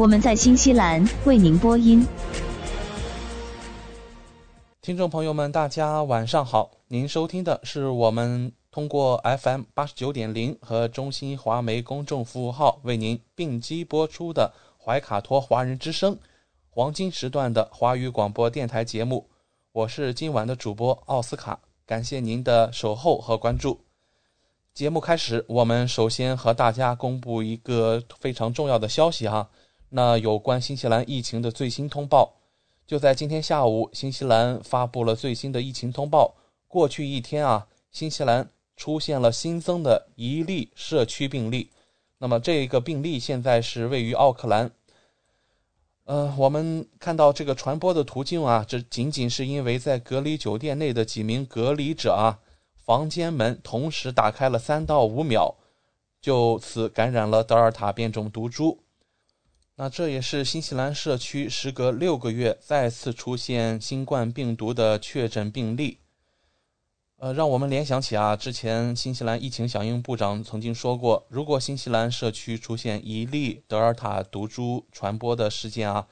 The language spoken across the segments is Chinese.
我们在新西兰为您播音。听众朋友们，大家晚上好！您收听的是我们通过 FM 八十九点零和中新华媒公众服务号为您并机播出的怀卡托华人之声黄金时段的华语广播电台节目。我是今晚的主播奥斯卡，感谢您的守候和关注。节目开始，我们首先和大家公布一个非常重要的消息哈，那有关新西兰疫情的最新通报。就在今天下午，新西兰发布了最新的疫情通报。过去一天啊，新西兰出现了新增的一例社区病例。那么这个病例现在是位于奥克兰。呃，我们看到这个传播的途径啊，这仅仅是因为在隔离酒店内的几名隔离者啊，房间门同时打开了三到五秒，就此感染了德尔塔变种毒株。那这也是新西兰社区时隔六个月再次出现新冠病毒的确诊病例。呃，让我们联想起啊，之前新西兰疫情响应部长曾经说过，如果新西兰社区出现一例德尔塔毒株传播的事件啊，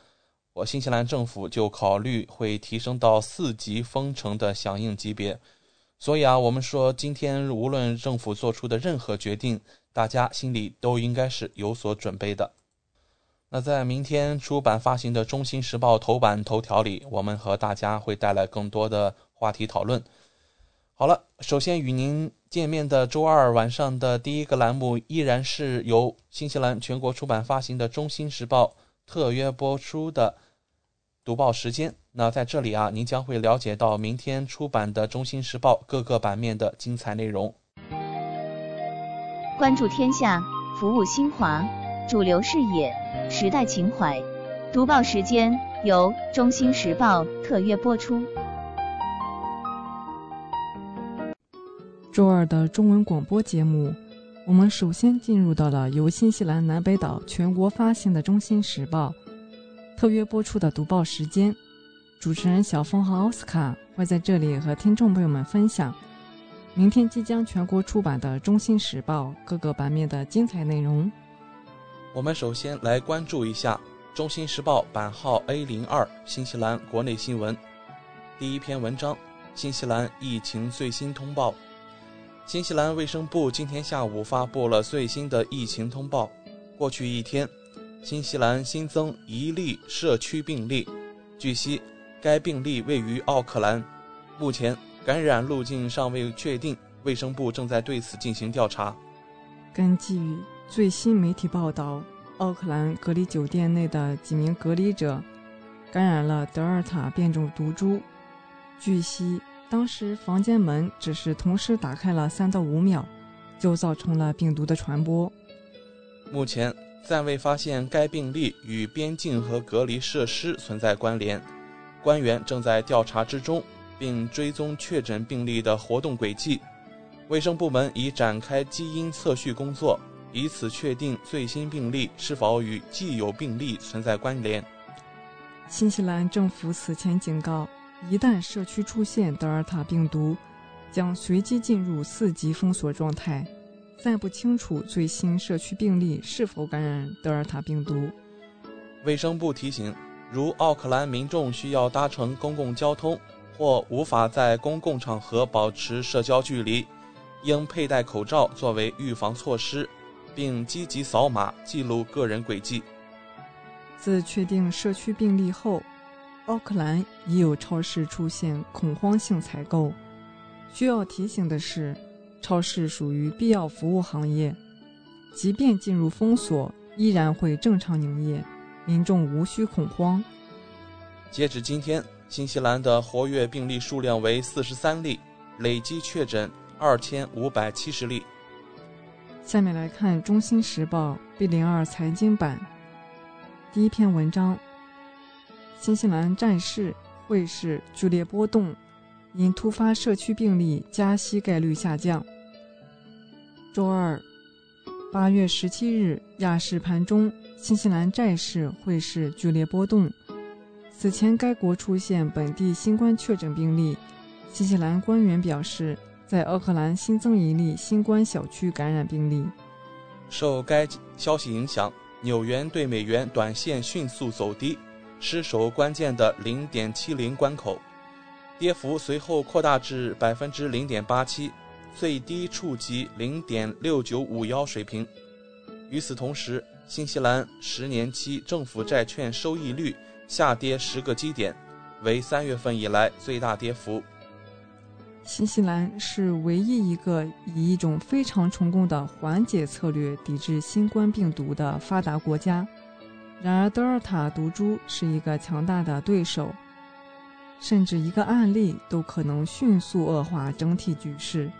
我新西兰政府就考虑会提升到四级封城的响应级别。所以啊，我们说今天无论政府做出的任何决定，大家心里都应该是有所准备的。那在明天出版发行的《中新时报》头版头条里，我们和大家会带来更多的话题讨论。好了，首先与您见面的周二晚上的第一个栏目，依然是由新西兰全国出版发行的《中新时报》特约播出的读报时间。那在这里啊，您将会了解到明天出版的《中新时报》各个版面的精彩内容。关注天下，服务新华，主流视野，时代情怀。读报时间由中新时报特约播出。周二的中文广播节目，我们首先进入到了由新西兰南北岛全国发行的《中新时报》特约播出的读报时间。主持人小峰和奥斯卡会在这里和听众朋友们分享明天即将全国出版的《中新时报》各个版面的精彩内容。我们首先来关注一下《中新时报》版号 A 零二新西兰国内新闻。第一篇文章：新西兰疫情最新通报。新西兰卫生部今天下午发布了最新的疫情通报。过去一天，新西兰新增一例社区病例。据悉，该病例位于奥克兰。目前感染路径尚未确定，卫生部正在对此进行调查。根据最新媒体报道，奥克兰隔离酒店内的几名隔离者感染了德尔塔变种毒株。据悉。当时房间门只是同时打开了三到五秒，就造成了病毒的传播。目前暂未发现该病例与边境和隔离设施存在关联，官员正在调查之中，并追踪确诊病例的活动轨迹。卫生部门已展开基因测序工作，以此确定最新病例是否与既有病例存在关联。新西兰政府此前警告。一旦社区出现德尔塔病毒，将随机进入四级封锁状态，暂不清楚最新社区病例是否感染德尔塔病毒。卫生部提醒，如奥克兰民众需要搭乘公共交通或无法在公共场合保持社交距离，应佩戴口罩作为预防措施，并积极扫码记录个人轨迹。自确定社区病例后。奥克兰已有超市出现恐慌性采购。需要提醒的是，超市属于必要服务行业，即便进入封锁，依然会正常营业，民众无需恐慌。截止今天，新西兰的活跃病例数量为四十三例，累计确诊二千五百七十例。下面来看《中新时报》B 零二财经版第一篇文章：新西兰债市、汇市剧烈波动，因突发社区病例加息概率下降。周二，八月十七日亚市盘中，新西兰债市、汇市剧烈波动。此前该国出现本地新冠确诊病例，新西兰官员表示。在奥克兰新增一例新冠小区感染病例。受该消息影响，纽元对美元短线迅速走低，失守关键的零点七零关口，跌幅随后扩大至百分之零点八七，最低触及零点六九五幺水平。与此同时，新西兰十年期政府债券收益率下跌十个基点，为三月份以来最大跌幅。新西兰是唯一一个以一种非常成功的缓解策略抵制新冠病毒的发达国家。然而，德尔塔毒株是一个强大的对手，甚至一个案例都可能迅速恶化整体局势。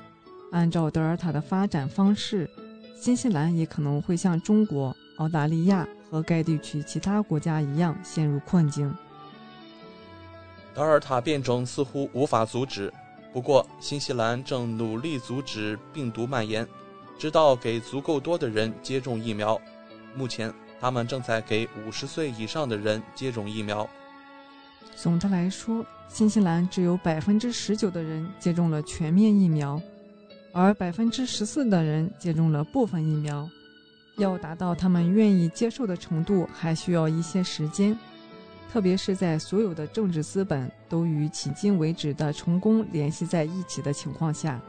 按照德尔塔的发展方式，新西兰也可能会像中国、澳大利亚和该地区其他国家一样陷入困境。德尔塔变种似乎无法阻止。不过，新西兰正努力阻止病毒蔓延，直到给足够多的人接种疫苗。目前，他们正在给五十岁以上的人接种疫苗。总的来说，新西兰只有百分之十九的人接种了全面疫苗，而百分之十四的人接种了部分疫苗。要达到他们愿意接受的程度，还需要一些时间。特别是在所有的政治资本都与迄今为止的成功联系在一起的情况下，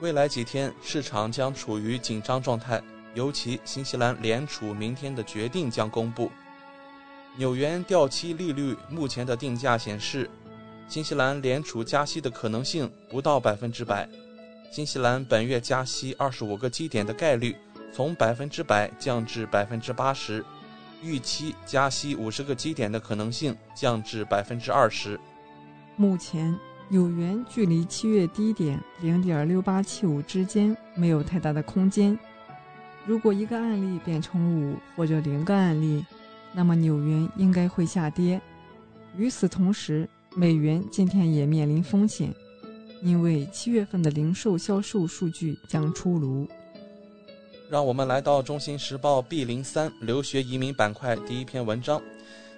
未来几天市场将处于紧张状态，尤其新西兰联储明天的决定将公布。纽元掉期利率目前的定价显示，新西兰联储加息的可能性不到百分之百。新西兰本月加息二十五个基点的概率从百分之百降至百分之八十。预期加息五十个基点的可能性降至百分之二十。目前，纽元距离七月低点零点六八七五之间没有太大的空间。如果一个案例变成五或者零个案例，那么纽元应该会下跌。与此同时，美元今天也面临风险，因为七月份的零售销售数据将出炉。让我们来到《中新时报》B 零三留学移民板块第一篇文章：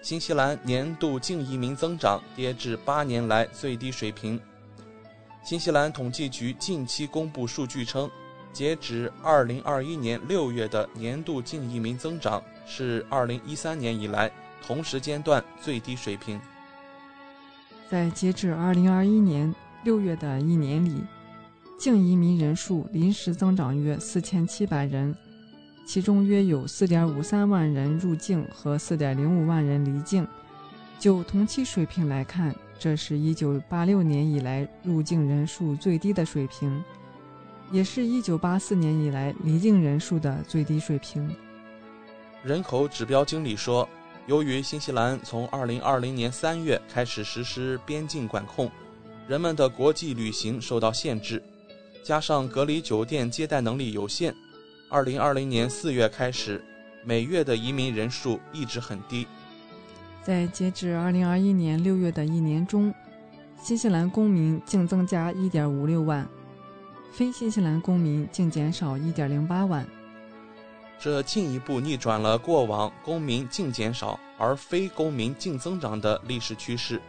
新西兰年度净移民增长跌至八年来最低水平。新西兰统计局近期公布数据称，截止二零二一年六月的年度净移民增长是二零一三年以来同时间段最低水平。在截止二零二一年六月的一年里。净移民人数临时增长约四千七百人，其中约有四点五三万人入境和四点零五万人离境。就同期水平来看，这是一九八六年以来入境人数最低的水平，也是一九八四年以来离境人数的最低水平。人口指标经理说，由于新西兰从二零二零年三月开始实施边境管控，人们的国际旅行受到限制。加上隔离酒店接待能力有限，二零二零年四月开始，每月的移民人数一直很低。在截至二零二一年六月的一年中，新西兰公民净增加一点五六万，非新西兰公民净减少一点零八万。这进一步逆转了过往公民净减少而非公民净增长的历史趋势。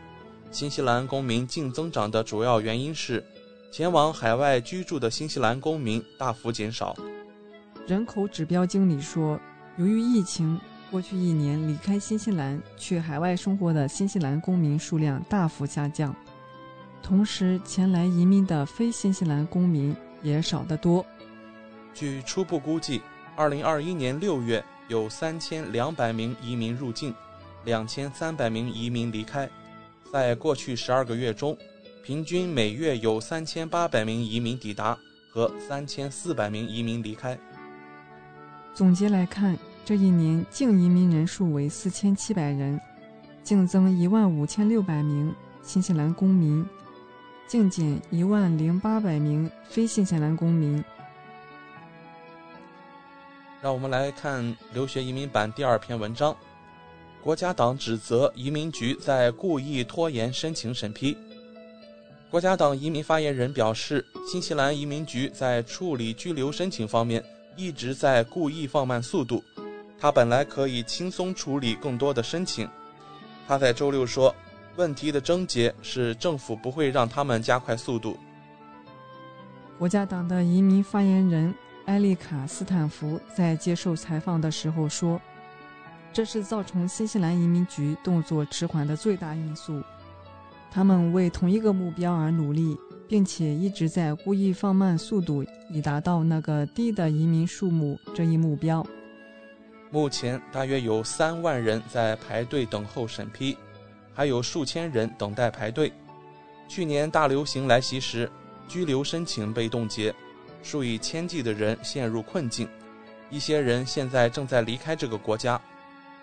新西兰公民净增长的主要原因是。前往海外居住的新西兰公民大幅减少。人口指标经理说，由于疫情，过去一年离开新西兰去海外生活的新西兰公民数量大幅下降，同时前来移民的非新西兰公民也少得多。据初步估计，二零二一年六月有三千两百名移民入境，两千三百名移民离开。在过去十二个月中，平均每月有三千八百名移民抵达和三千四百名移民离开。总结来看，这一年净移民人数为四千七百人，净增一万五千六百名新西兰公民，净减一万零八百名非新西兰公民。让我们来看留学移民版第二篇文章。国家党指责移民局在故意拖延申请审批。国家党移民发言人表示，新西兰移民局在处理居留申请方面一直在故意放慢速度。他本来可以轻松处理更多的申请。他在周六说，问题的症结是政府不会让他们加快速度。国家党的移民发言人。埃利卡·斯坦福在接受采访的时候说：“这是造成新西兰移民局动作迟缓的最大因素。他们为同一个目标而努力，并且一直在故意放慢速度，以达到那个低的移民数目这一目标。目前大约有三万人在排队等候审批，还有数千人等待排队。去年大流行来袭时，居留申请被冻结。”数以千计的人陷入困境，一些人现在正在离开这个国家。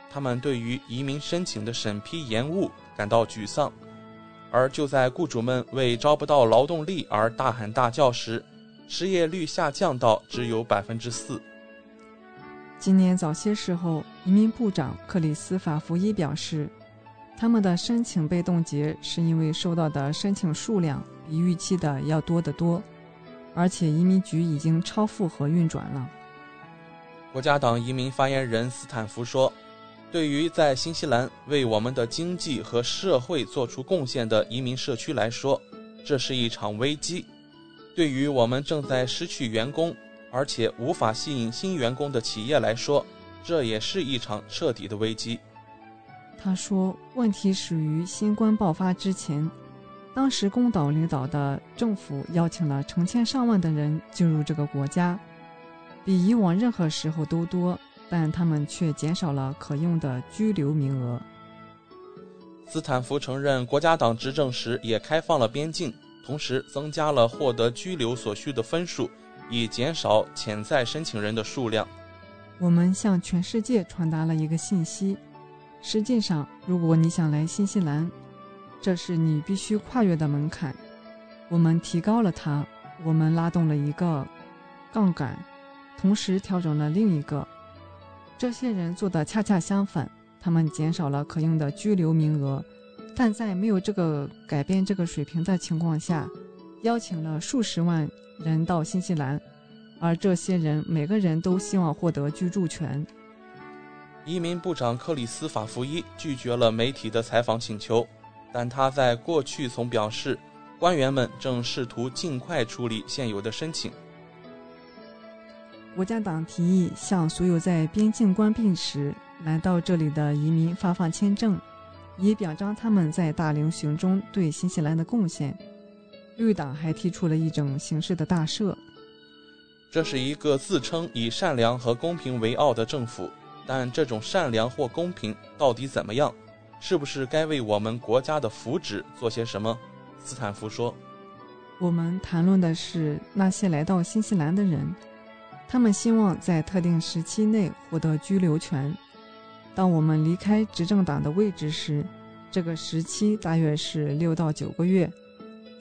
他们对于移民申请的审批延误感到沮丧，而就在雇主们为招不到劳动力而大喊大叫时，失业率下降到只有百分之四。今年早些时候，移民部长克里斯法福伊表示，他们的申请被冻结是因为收到的申请数量比预期的要多得多。而且移民局已经超负荷运转了。国家党移民发言人斯坦福说：“对于在新西兰为我们的经济和社会做出贡献的移民社区来说，这是一场危机；对于我们正在失去员工而且无法吸引新员工的企业来说，这也是一场彻底的危机。”他说：“问题始于新冠爆发之前。”当时，宫岛领导的政府邀请了成千上万的人进入这个国家，比以往任何时候都多，但他们却减少了可用的居留名额。斯坦福承认，国家党执政时也开放了边境，同时增加了获得居留所需的分数，以减少潜在申请人的数量。我们向全世界传达了一个信息：实际上，如果你想来新西兰，这是你必须跨越的门槛，我们提高了它，我们拉动了一个杠杆，同时调整了另一个。这些人做的恰恰相反，他们减少了可用的居留名额，但在没有这个改变这个水平的情况下，邀请了数十万人到新西兰，而这些人每个人都希望获得居住权。移民部长克里斯法福伊拒绝了媒体的采访请求。但他在过去曾表示，官员们正试图尽快处理现有的申请。国家党提议向所有在边境关闭时来到这里的移民发放签证，以表彰他们在大流行中对新西兰的贡献。绿党还提出了一种形式的大赦。这是一个自称以善良和公平为傲的政府，但这种善良或公平到底怎么样？是不是该为我们国家的福祉做些什么？斯坦福说：“我们谈论的是那些来到新西兰的人，他们希望在特定时期内获得居留权。当我们离开执政党的位置时，这个时期大约是六到九个月，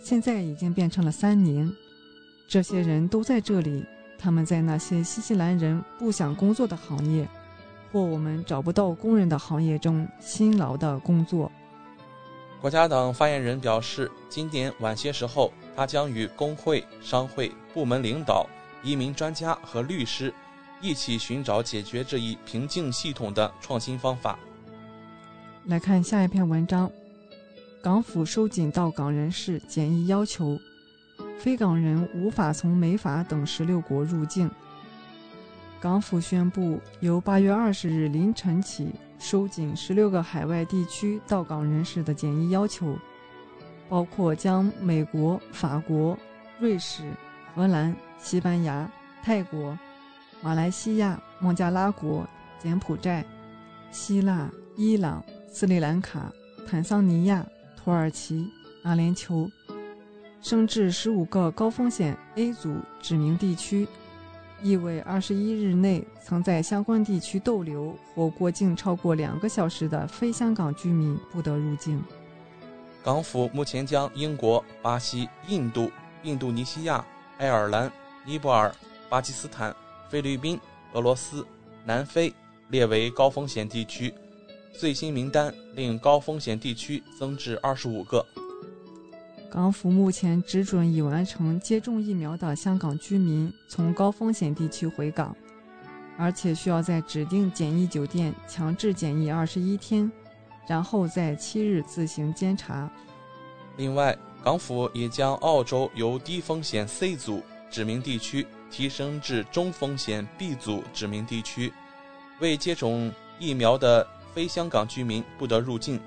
现在已经变成了三年。这些人都在这里，他们在那些新西兰人不想工作的行业。”或我们找不到工人的行业中辛劳的工作。国家党发言人表示，今年晚些时候，他将与工会、商会、部门领导、移民专家和律师一起寻找解决这一瓶颈系统的创新方法。来看下一篇文章：港府收紧到港人士检疫要求，非港人无法从美法等十六国入境。港府宣布，由八月二十日凌晨起，收紧十六个海外地区到港人士的检疫要求，包括将美国、法国、瑞士、荷兰、西班牙、泰国、马来西亚、孟加拉国、柬埔寨、希腊、伊朗、斯里兰卡、坦桑尼亚、土耳其、阿联酋，升至十五个高风险 A 组指明地区，意味二十一日内曾在相关地区逗留或过境超过两个小时的非香港居民不得入境。港府目前将英国、巴西、印度、印度尼西亚、爱尔兰、尼泊尔、巴基斯坦、菲律宾、俄罗斯、南非列为高风险地区。最新名单令高风险地区增至二十五个。港府目前只准已完成接种疫苗的香港居民从高风险地区回港，而且需要在指定检疫酒店强制检疫二十一天，然后在七日自行监察。另外，港府也将澳洲由低风险 C 组指明地区提升至中风险 B 组指明地区，未接种疫苗的。非香港居民不得入境，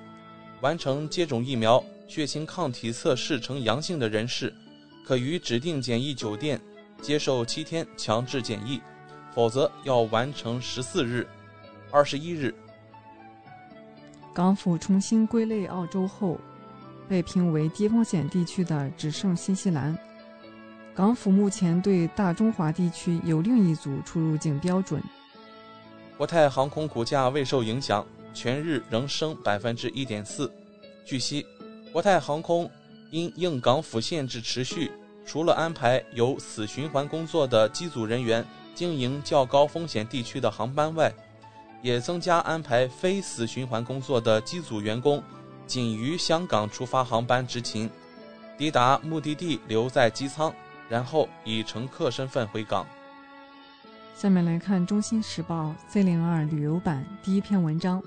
完成接种疫苗、血清抗体测试呈阳性的人士，可于指定检疫酒店接受七天强制检疫，否则要完成十四日、二十一日。港府重新归类澳洲后，被评为低风险地区的只剩新西兰。港府目前对大中华地区有另一组出入境标准。国泰航空股价未受影响。全日仍升百分之一点四。据悉，国泰航空因应港府限制持续，除了安排有死循环工作的机组人员经营较高风险地区的航班外，也增加安排非死循环工作的机组员工仅于香港出发航班执勤，抵达目的地留在机舱，然后以乘客身份回港。下面来看《中新时报》C 零二旅游版第一篇文章。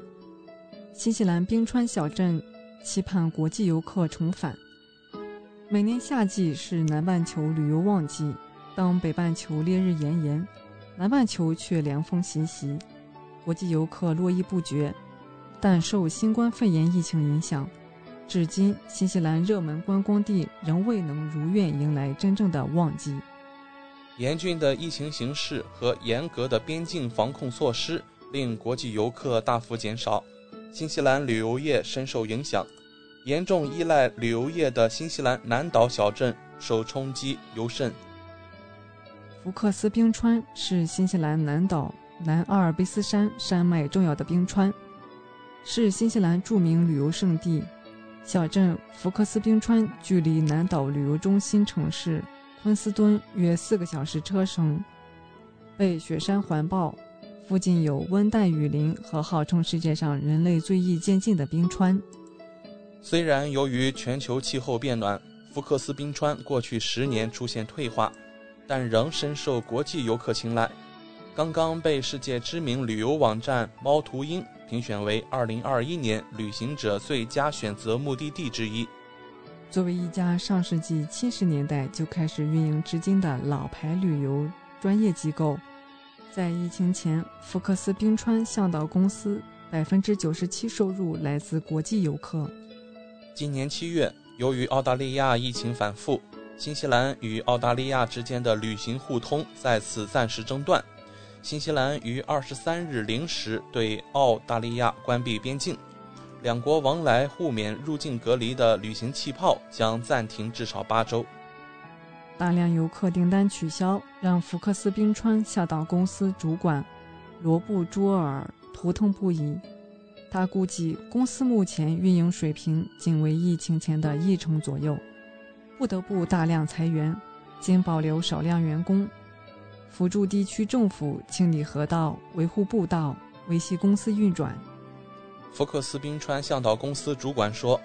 新西兰冰川小镇期盼国际游客重返。每年夏季是南半球旅游旺季，当北半球烈日炎炎，南半球却凉风习习，国际游客络绎不绝。但受新冠肺炎疫情影响，至今新西兰热门观光地仍未能如愿迎来真正的旺季。严峻的疫情形势和严格的边境防控措施令国际游客大幅减少。新西兰旅游业深受影响，严重依赖旅游业的新西兰南岛小镇受冲击尤甚。福克斯冰川是新西兰南岛南阿尔卑斯山山脉重要的冰川，是新西兰著名旅游胜地。小镇福克斯冰川距离南岛旅游中心城市昆斯敦约四个小时车程，被雪山环抱。附近有温带雨林和号称世界上人类最易渐进的冰川。虽然由于全球气候变暖，福克斯冰川过去十年出现退化，但仍深受国际游客青睐。刚刚被世界知名旅游网站猫途鹰评选为2021年旅行者最佳选择目的地之一。作为一家上世纪70年代就开始运营至今的老牌旅游专业机构。在疫情前，福克斯冰川向导公司百分之九十七收入来自国际游客。今年七月，由于澳大利亚疫情反复，新西兰与澳大利亚之间的旅行互通再次暂时中断。新西兰于二十三日零时对澳大利亚关闭边境，两国往来互免入境隔离的旅行气泡将暂停至少八周。大量游客订单取消，让福克斯冰川向导公司主管罗布·朱尔头痛不已。他估计公司目前运营水平仅为疫情前的一成左右，不得不大量裁员，仅保留少量员工，辅助地区政府清理河道、维护步道、维系公司运转。福克斯冰川向导公司主管说：“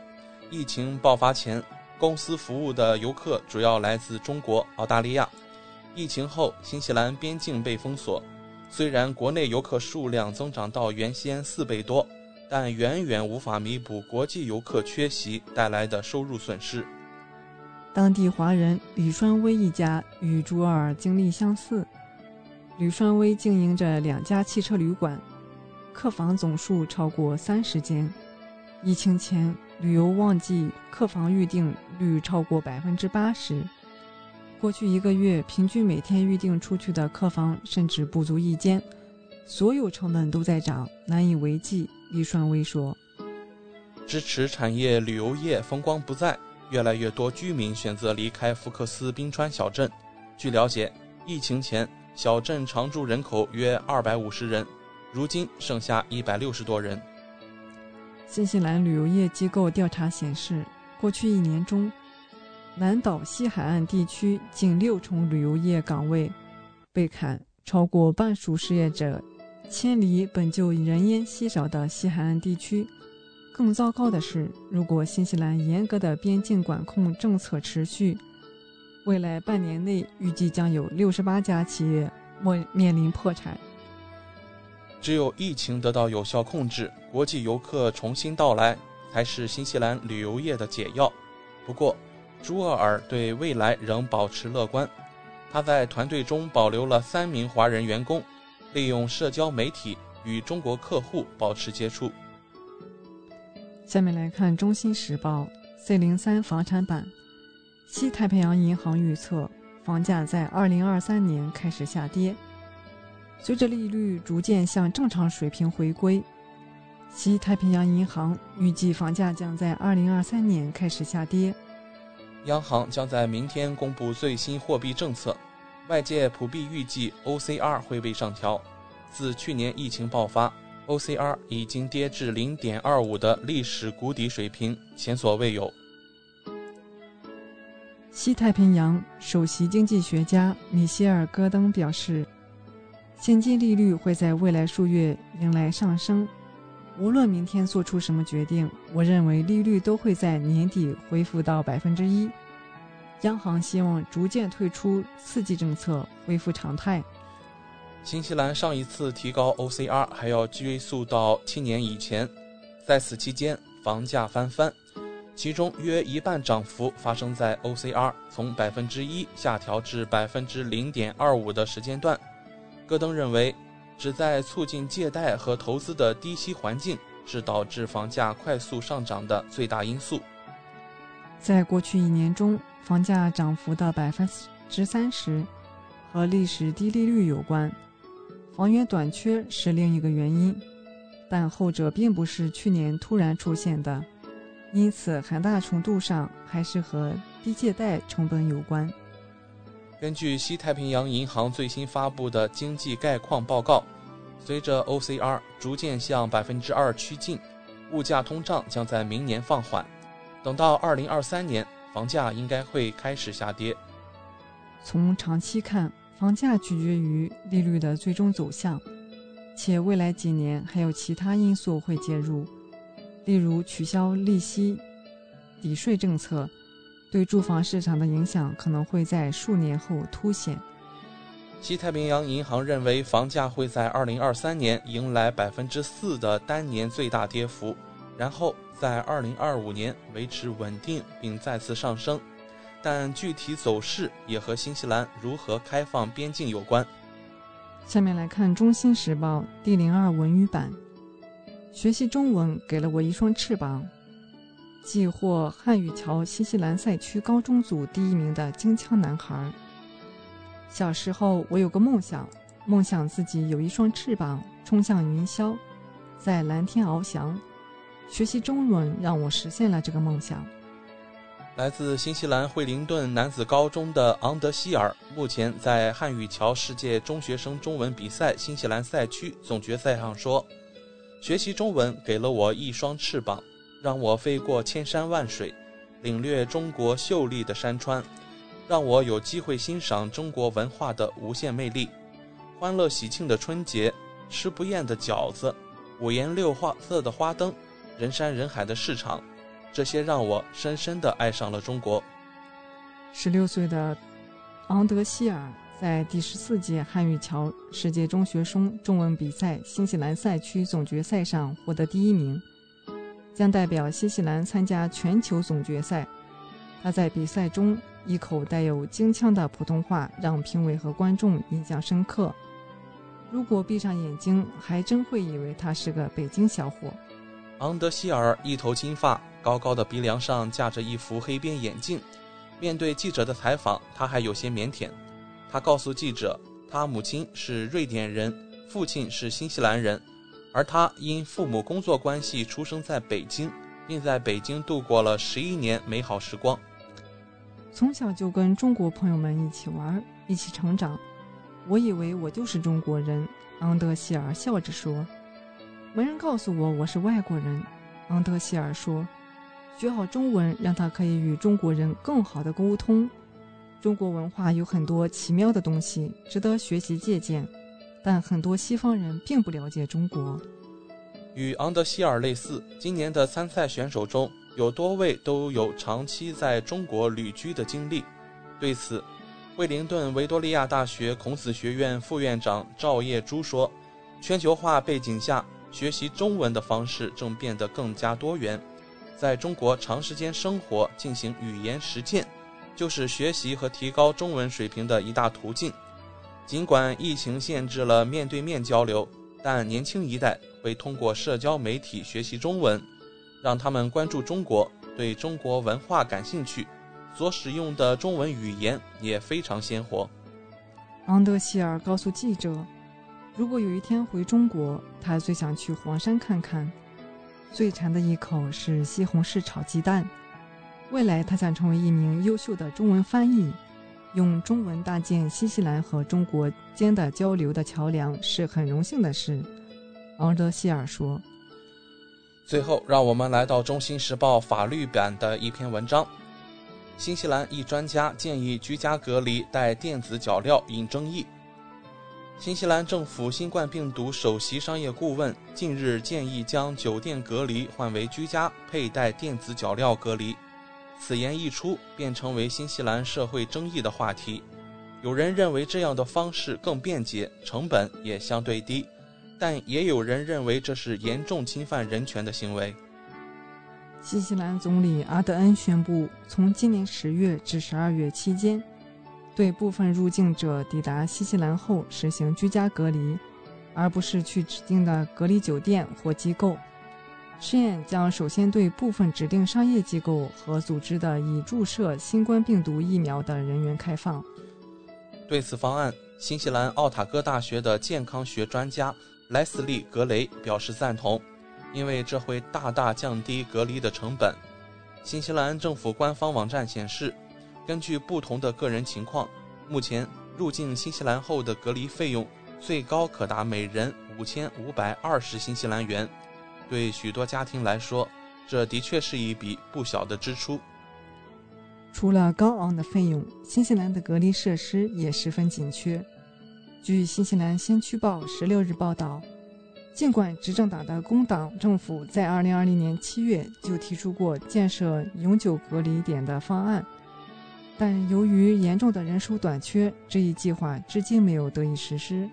疫情爆发前。”公司服务的游客主要来自中国、澳大利亚。疫情后，新西兰边境被封锁，虽然国内游客数量增长到原先四倍多，但远远无法弥补国际游客缺席带来的收入损失。当地华人李双威一家与朱尔经历相似，吕双威经营着两家汽车旅馆，客房总数超过三十间。疫情前。旅游旺季，客房预订率超过百分之八十。过去一个月，平均每天预订出去的客房甚至不足一间，所有成本都在涨，难以为继。李双威说：“支持产业旅游业风光不再，越来越多居民选择离开福克斯冰川小镇。据了解，疫情前小镇常住人口约二百五十人，如今剩下一百六十多人。新西兰旅游业机构调查显示，过去一年中，南岛西海岸地区近六重旅游业岗位被砍，超过半数失业者迁离本就人烟稀少的西海岸地区。更糟糕的是，如果新西兰严格的边境管控政策持续，未来半年内预计将有六十八家企业面面临破产。只有疫情得到有效控制，国际游客重新到来，才是新西兰旅游业的解药。不过，朱厄尔对未来仍保持乐观。他在团队中保留了三名华人员工，利用社交媒体与中国客户保持接触。下面来看《中新时报》C 零三房产版，西太平洋银行预测房价在二零二三年开始下跌，随着利率逐渐向正常水平回归，西太平洋银行预计房价将在二零二三年开始下跌。央行将在明天公布最新货币政策，外界普遍预计 OCR 会被上调。自去年疫情爆发。OCR 已经跌至零点二五的历史谷底水平，前所未有。西太平洋首席经济学家米歇尔·戈登表示，现金利率会在未来数月迎来上升。无论明天做出什么决定，我认为利率都会在年底恢复到百分之一。央行希望逐渐退出刺激政策，恢复常态。新西兰上一次提高 OCR 还要追溯到七年以前，在此期间房价翻番，其中约一半涨幅发生在 OCR 从百分之一下调至百分之零点二五的时间段。戈登认为，旨在促进借贷和投资的低息环境是导致房价快速上涨的最大因素。在过去一年中，房价涨幅的百分之三十和历史低利率有关。房源短缺是另一个原因，但后者并不是去年突然出现的，因此很大程度上还是和低借贷成本有关。根据西太平洋银行最新发布的经济概况报告，随着 OCR 逐渐向百分之二趋近，物价通胀将在明年放缓，等到二零二三年，房价应该会开始下跌。从长期看。房价取决于利率的最终走向，且未来几年还有其他因素会介入，例如取消利息抵税政策，对住房市场的影响可能会在数年后凸显。西太平洋银行认为，房价会在2023年迎来百分之四的单年最大跌幅，然后在2025年维持稳定并再次上升。但具体走势也和新西兰如何开放边境有关。下面来看《中新时报》第零二文娱版。学习中文给了我一双翅膀。既获汉语桥新西兰赛区高中组第一名的京腔男孩。小时候我有个梦想，梦想自己有一双翅膀，冲向云霄，在蓝天翱翔。学习中文让我实现了这个梦想。来自新西兰惠灵顿男子高中的昂德希尔，目前在汉语桥世界中学生中文比赛新西兰赛区总决赛上说：“学习中文给了我一双翅膀，让我飞过千山万水，领略中国秀丽的山川，让我有机会欣赏中国文化的无限魅力。欢乐喜庆的春节，吃不厌的饺子，五颜六色的花灯，人山人海的市场。”这些让我深深地爱上了中国。十六岁的昂德希尔在第十四届汉语桥世界中学生中文比赛新西兰赛区总决赛上获得第一名，将代表新西兰参加全球总决赛。他在比赛中一口带有京腔的普通话让评委和观众印象深刻。如果闭上眼睛，还真会以为他是个北京小伙。昂德希尔一头金发。高高的鼻梁上架着一副黑边眼镜，面对记者的采访，他还有些腼腆。他告诉记者，他母亲是瑞典人，父亲是新西兰人，而他因父母工作关系出生在北京，并在北京度过了十一年美好时光。从小就跟中国朋友们一起玩，一起成长。我以为我就是中国人。昂德希尔笑着说：“没人告诉我我是外国人。”昂德希尔说：“学好中文，让他可以与中国人更好的沟通。中国文化有很多奇妙的东西，值得学习借鉴。但很多西方人并不了解中国。”与昂德希尔类似，今年的参赛选手中有多位都有长期在中国旅居的经历。对此，惠灵顿维多利亚大学孔子学院副院长赵业珠说：“全球化背景下，学习中文的方式正变得更加多元。在中国长时间生活，进行语言实践，就是学习和提高中文水平的一大途径。尽管疫情限制了面对面交流，但年轻一代会通过社交媒体学习中文，让他们关注中国，对中国文化感兴趣。”所使用的中文语言也非常鲜活。昂德希尔告诉记者：“如果有一天回中国，他最想去黄山看看。最馋的一口是西红柿炒鸡蛋。未来，他想成为一名优秀的中文翻译，用中文搭建新西兰和中国间的交流的桥梁是很荣幸的事。”昂德希尔说。最后，让我们来到《中新时报》法律版的一篇文章。新西兰一专家建议居家隔离带电子脚镣引争议。新西兰政府新冠病毒首席商业顾问近日建议将酒店隔离换为居家佩戴电子脚镣隔离。此言一出，便成为新西兰社会争议的话题。有人认为这样的方式更便捷，成本也相对低，但也有人认为这是严重侵犯人权的行为。新西兰总理阿德恩宣布，从今年十月至十二月期间，对部分入境者抵达新西兰后实行居家隔离，而不是去指定的隔离酒店或机构。试验将首先对部分指定商业机构和组织的已注射新冠病毒疫苗的人员开放。对此方案，新西兰奥塔哥大学的健康学专家莱斯利·格雷表示赞同。因为这会大大降低隔离的成本。新西兰政府官方网站显示，根据不同的个人情况，目前入境新西兰后的隔离费用最高可达每人五千五百二十新西兰元。对许多家庭来说，这的确是一笔不小的支出。除了高昂的费用，新西兰的隔离设施也十分紧缺。据新西兰先驱报十六日报道。尽管执政党的工党政府在二零二零年七月就提出过建设永久隔离点的方案，但由于严重的人手短缺，这一计划至今没有得以实施。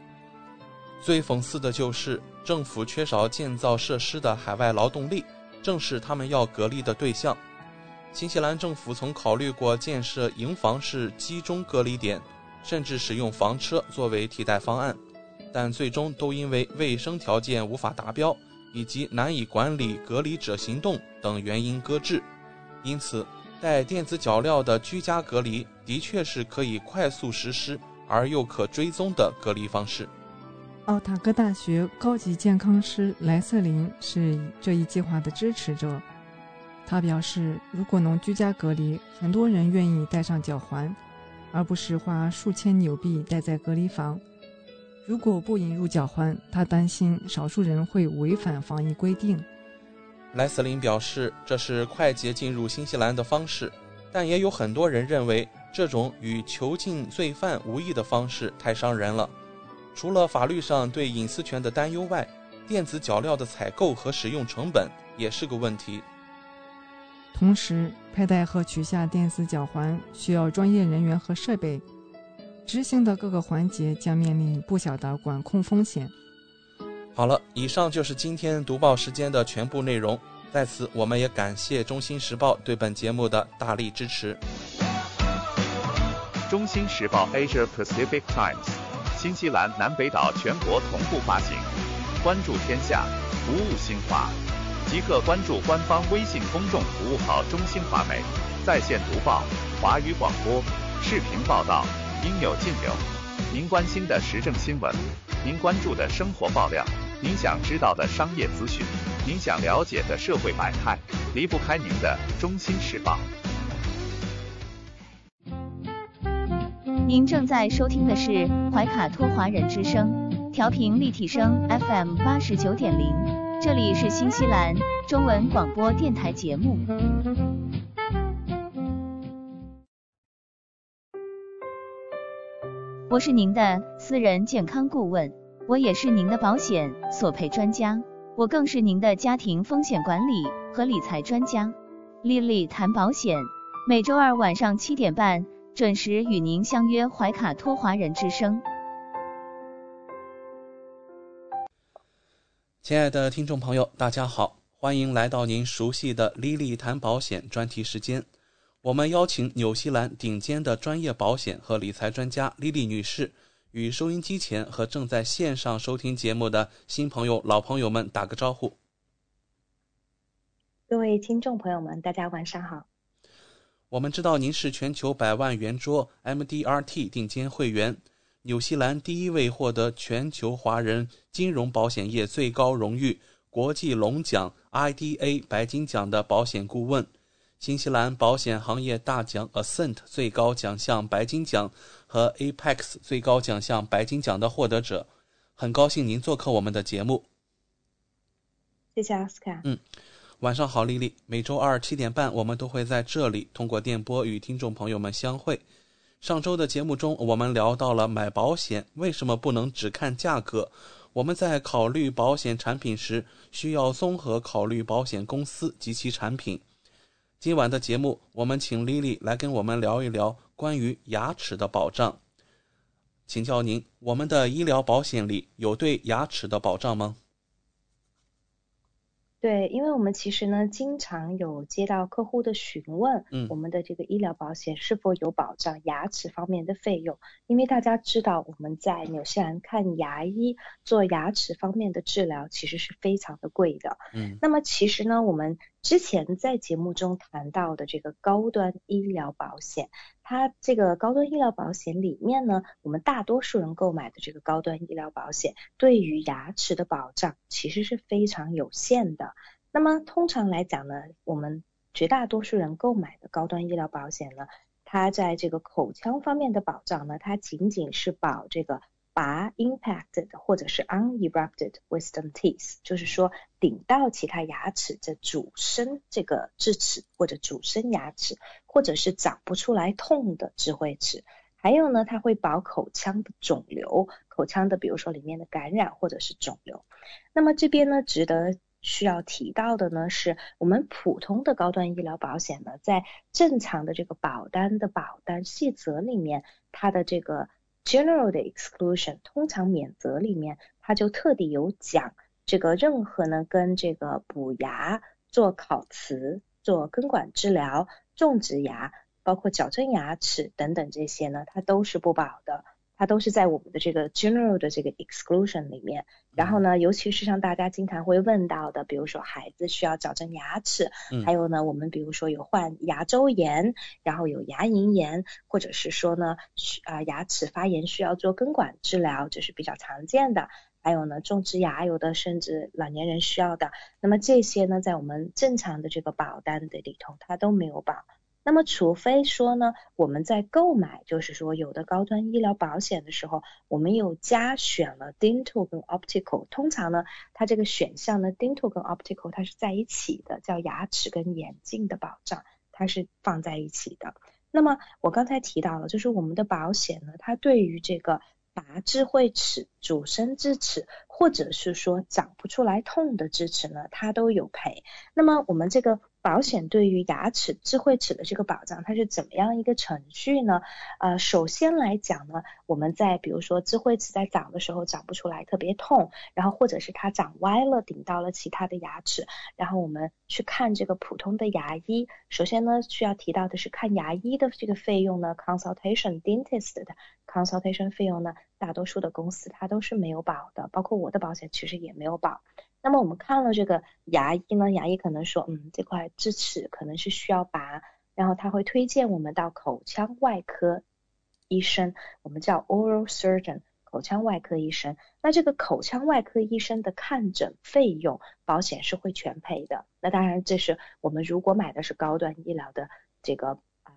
最讽刺的就是，政府缺少建造设施的海外劳动力，正是他们要隔离的对象。新西兰政府曾考虑过建设营房式集中隔离点，甚至使用房车作为替代方案。但最终都因为卫生条件无法达标，以及难以管理隔离者行动等原因搁置。因此，带电子脚镣的居家隔离的确是可以快速实施而又可追踪的隔离方式。奥塔哥大学高级健康师莱瑟林是这一计划的支持者。他表示，如果能居家隔离，很多人愿意戴上脚环，而不是花数千纽币待在隔离房。如果不引入脚环，他担心少数人会违反防疫规定。莱瑟林表示，这是快捷进入新西兰的方式，但也有很多人认为这种与囚禁罪犯无异的方式太伤人了。除了法律上对隐私权的担忧外，电子脚镣的采购和使用成本也是个问题。同时，佩戴和取下电子脚环需要专业人员和设备。执行的各个环节将面临不小的管控风险。好了，以上就是今天读报时间的全部内容。在此，我们也感谢《中新时报》对本节目的大力支持。《中新时报 Asia Pacific Times》，新西兰南北岛全国同步发行。关注天下，服务新华，即刻关注官方微信公众服务号“中新华媒”，在线读报、华语广播、视频报道。应有尽有。您关心的时政新闻，您关注的生活爆料，您想知道的商业资讯，您想了解的社会百态，离不开您的《中心时报》。您正在收听的是怀卡托华人之声，调频立体声 FM 八十九点零，这里是新西兰中文广播电台节目。我是您的私人健康顾问，我也是您的保险索赔专家，我更是您的家庭风险管理和理财专家。丽丽谈保险，每周二晚上七点半准时与您相约怀卡托华人之声。亲爱的听众朋友，大家好，欢迎来到您熟悉的丽丽谈保险专题时间。我们邀请纽西兰顶尖的专业保险和理财专家莉莉女士，与收音机前和正在线上收听节目的新朋友、老朋友们打个招呼。各位听众朋友们，大家晚上好。我们知道您是全球百万圆桌 MDRT 顶尖会员，纽西兰第一位获得全球华人金融保险业最高荣誉国际龙奖 IDA 白金奖的保险顾问。新西兰保险行业大奖 Ascent 最高奖项白金奖和 Apex 最高奖项白金奖的获得者，很高兴您做客我们的节目。谢谢奥斯卡。嗯，晚上好，丽丽。每周二七点半，我们都会在这里通过电波与听众朋友们相会。上周的节目中，我们聊到了买保险为什么不能只看价格，我们在考虑保险产品时需要综合考虑保险公司及其产品。今晚的节目，我们请丽丽来跟我们聊一聊关于牙齿的保障。请教您，我们的医疗保险里有对牙齿的保障吗？对，因为我们其实呢，经常有接到客户的询问，嗯，我们的这个医疗保险是否有保障牙齿方面的费用？因为大家知道，我们在纽西兰看牙医做牙齿方面的治疗，其实是非常的贵的，嗯。那么其实呢，我们之前在节目中谈到的这个高端医疗保险，它这个高端医疗保险里面呢，我们大多数人购买的这个高端医疗保险，对于牙齿的保障其实是非常有限的。那么通常来讲呢，我们绝大多数人购买的高端医疗保险呢，它在这个口腔方面的保障呢，它仅仅是保这个。拔 impacted 或者是 unerupted wisdom teeth，就是说顶到其他牙齿的主生这个智齿或者主生牙齿，或者是长不出来痛的智慧齿。还有呢，它会保口腔的肿瘤，口腔的比如说里面的感染或者是肿瘤。那么这边呢，值得需要提到的呢，是我们普通的高端医疗保险呢，在正常的这个保单的保单细则里面，它的这个。General 的 exclusion 通常免责里面，它就特地有讲，这个任何呢跟这个补牙、做烤瓷、做根管治疗、种植牙，包括矫正牙齿等等这些呢，它都是不保的。它都是在我们的这个 general 的这个 exclusion 里面，然后呢，尤其是像大家经常会问到的，比如说孩子需要矫正牙齿，还有呢，我们比如说有患牙周炎，然后有牙龈炎，或者是说呢，需啊牙齿发炎需要做根管治疗，这是比较常见的。还有呢，种植牙，有的甚至老年人需要的，那么这些呢，在我们正常的这个保单的里头，它都没有保。那么，除非说呢，我们在购买，就是说有的高端医疗保险的时候，我们有加选了 dental 跟 optical。通常呢，它这个选项呢，dental 跟 optical 它是在一起的，叫牙齿跟眼镜的保障，它是放在一起的。那么我刚才提到了，就是我们的保险呢，它对于这个拔智慧齿、主生智齿，或者是说长不出来痛的智齿呢，它都有赔。那么我们这个。保险对于牙齿、智慧齿的这个保障，它是怎么样一个程序呢？呃，首先来讲呢，我们在比如说智慧齿在长的时候长不出来，特别痛，然后或者是它长歪了，顶到了其他的牙齿，然后我们去看这个普通的牙医。首先呢，需要提到的是看牙医的这个费用呢，consultation dentist 的 consultation 费用呢，大多数的公司它都是没有保的，包括我的保险其实也没有保。那么我们看了这个牙医呢，牙医可能说，嗯，这块智齿可能是需要拔，然后他会推荐我们到口腔外科医生，我们叫 oral surgeon，口腔外科医生。那这个口腔外科医生的看诊费用，保险是会全赔的。那当然，这是我们如果买的是高端医疗的这个啊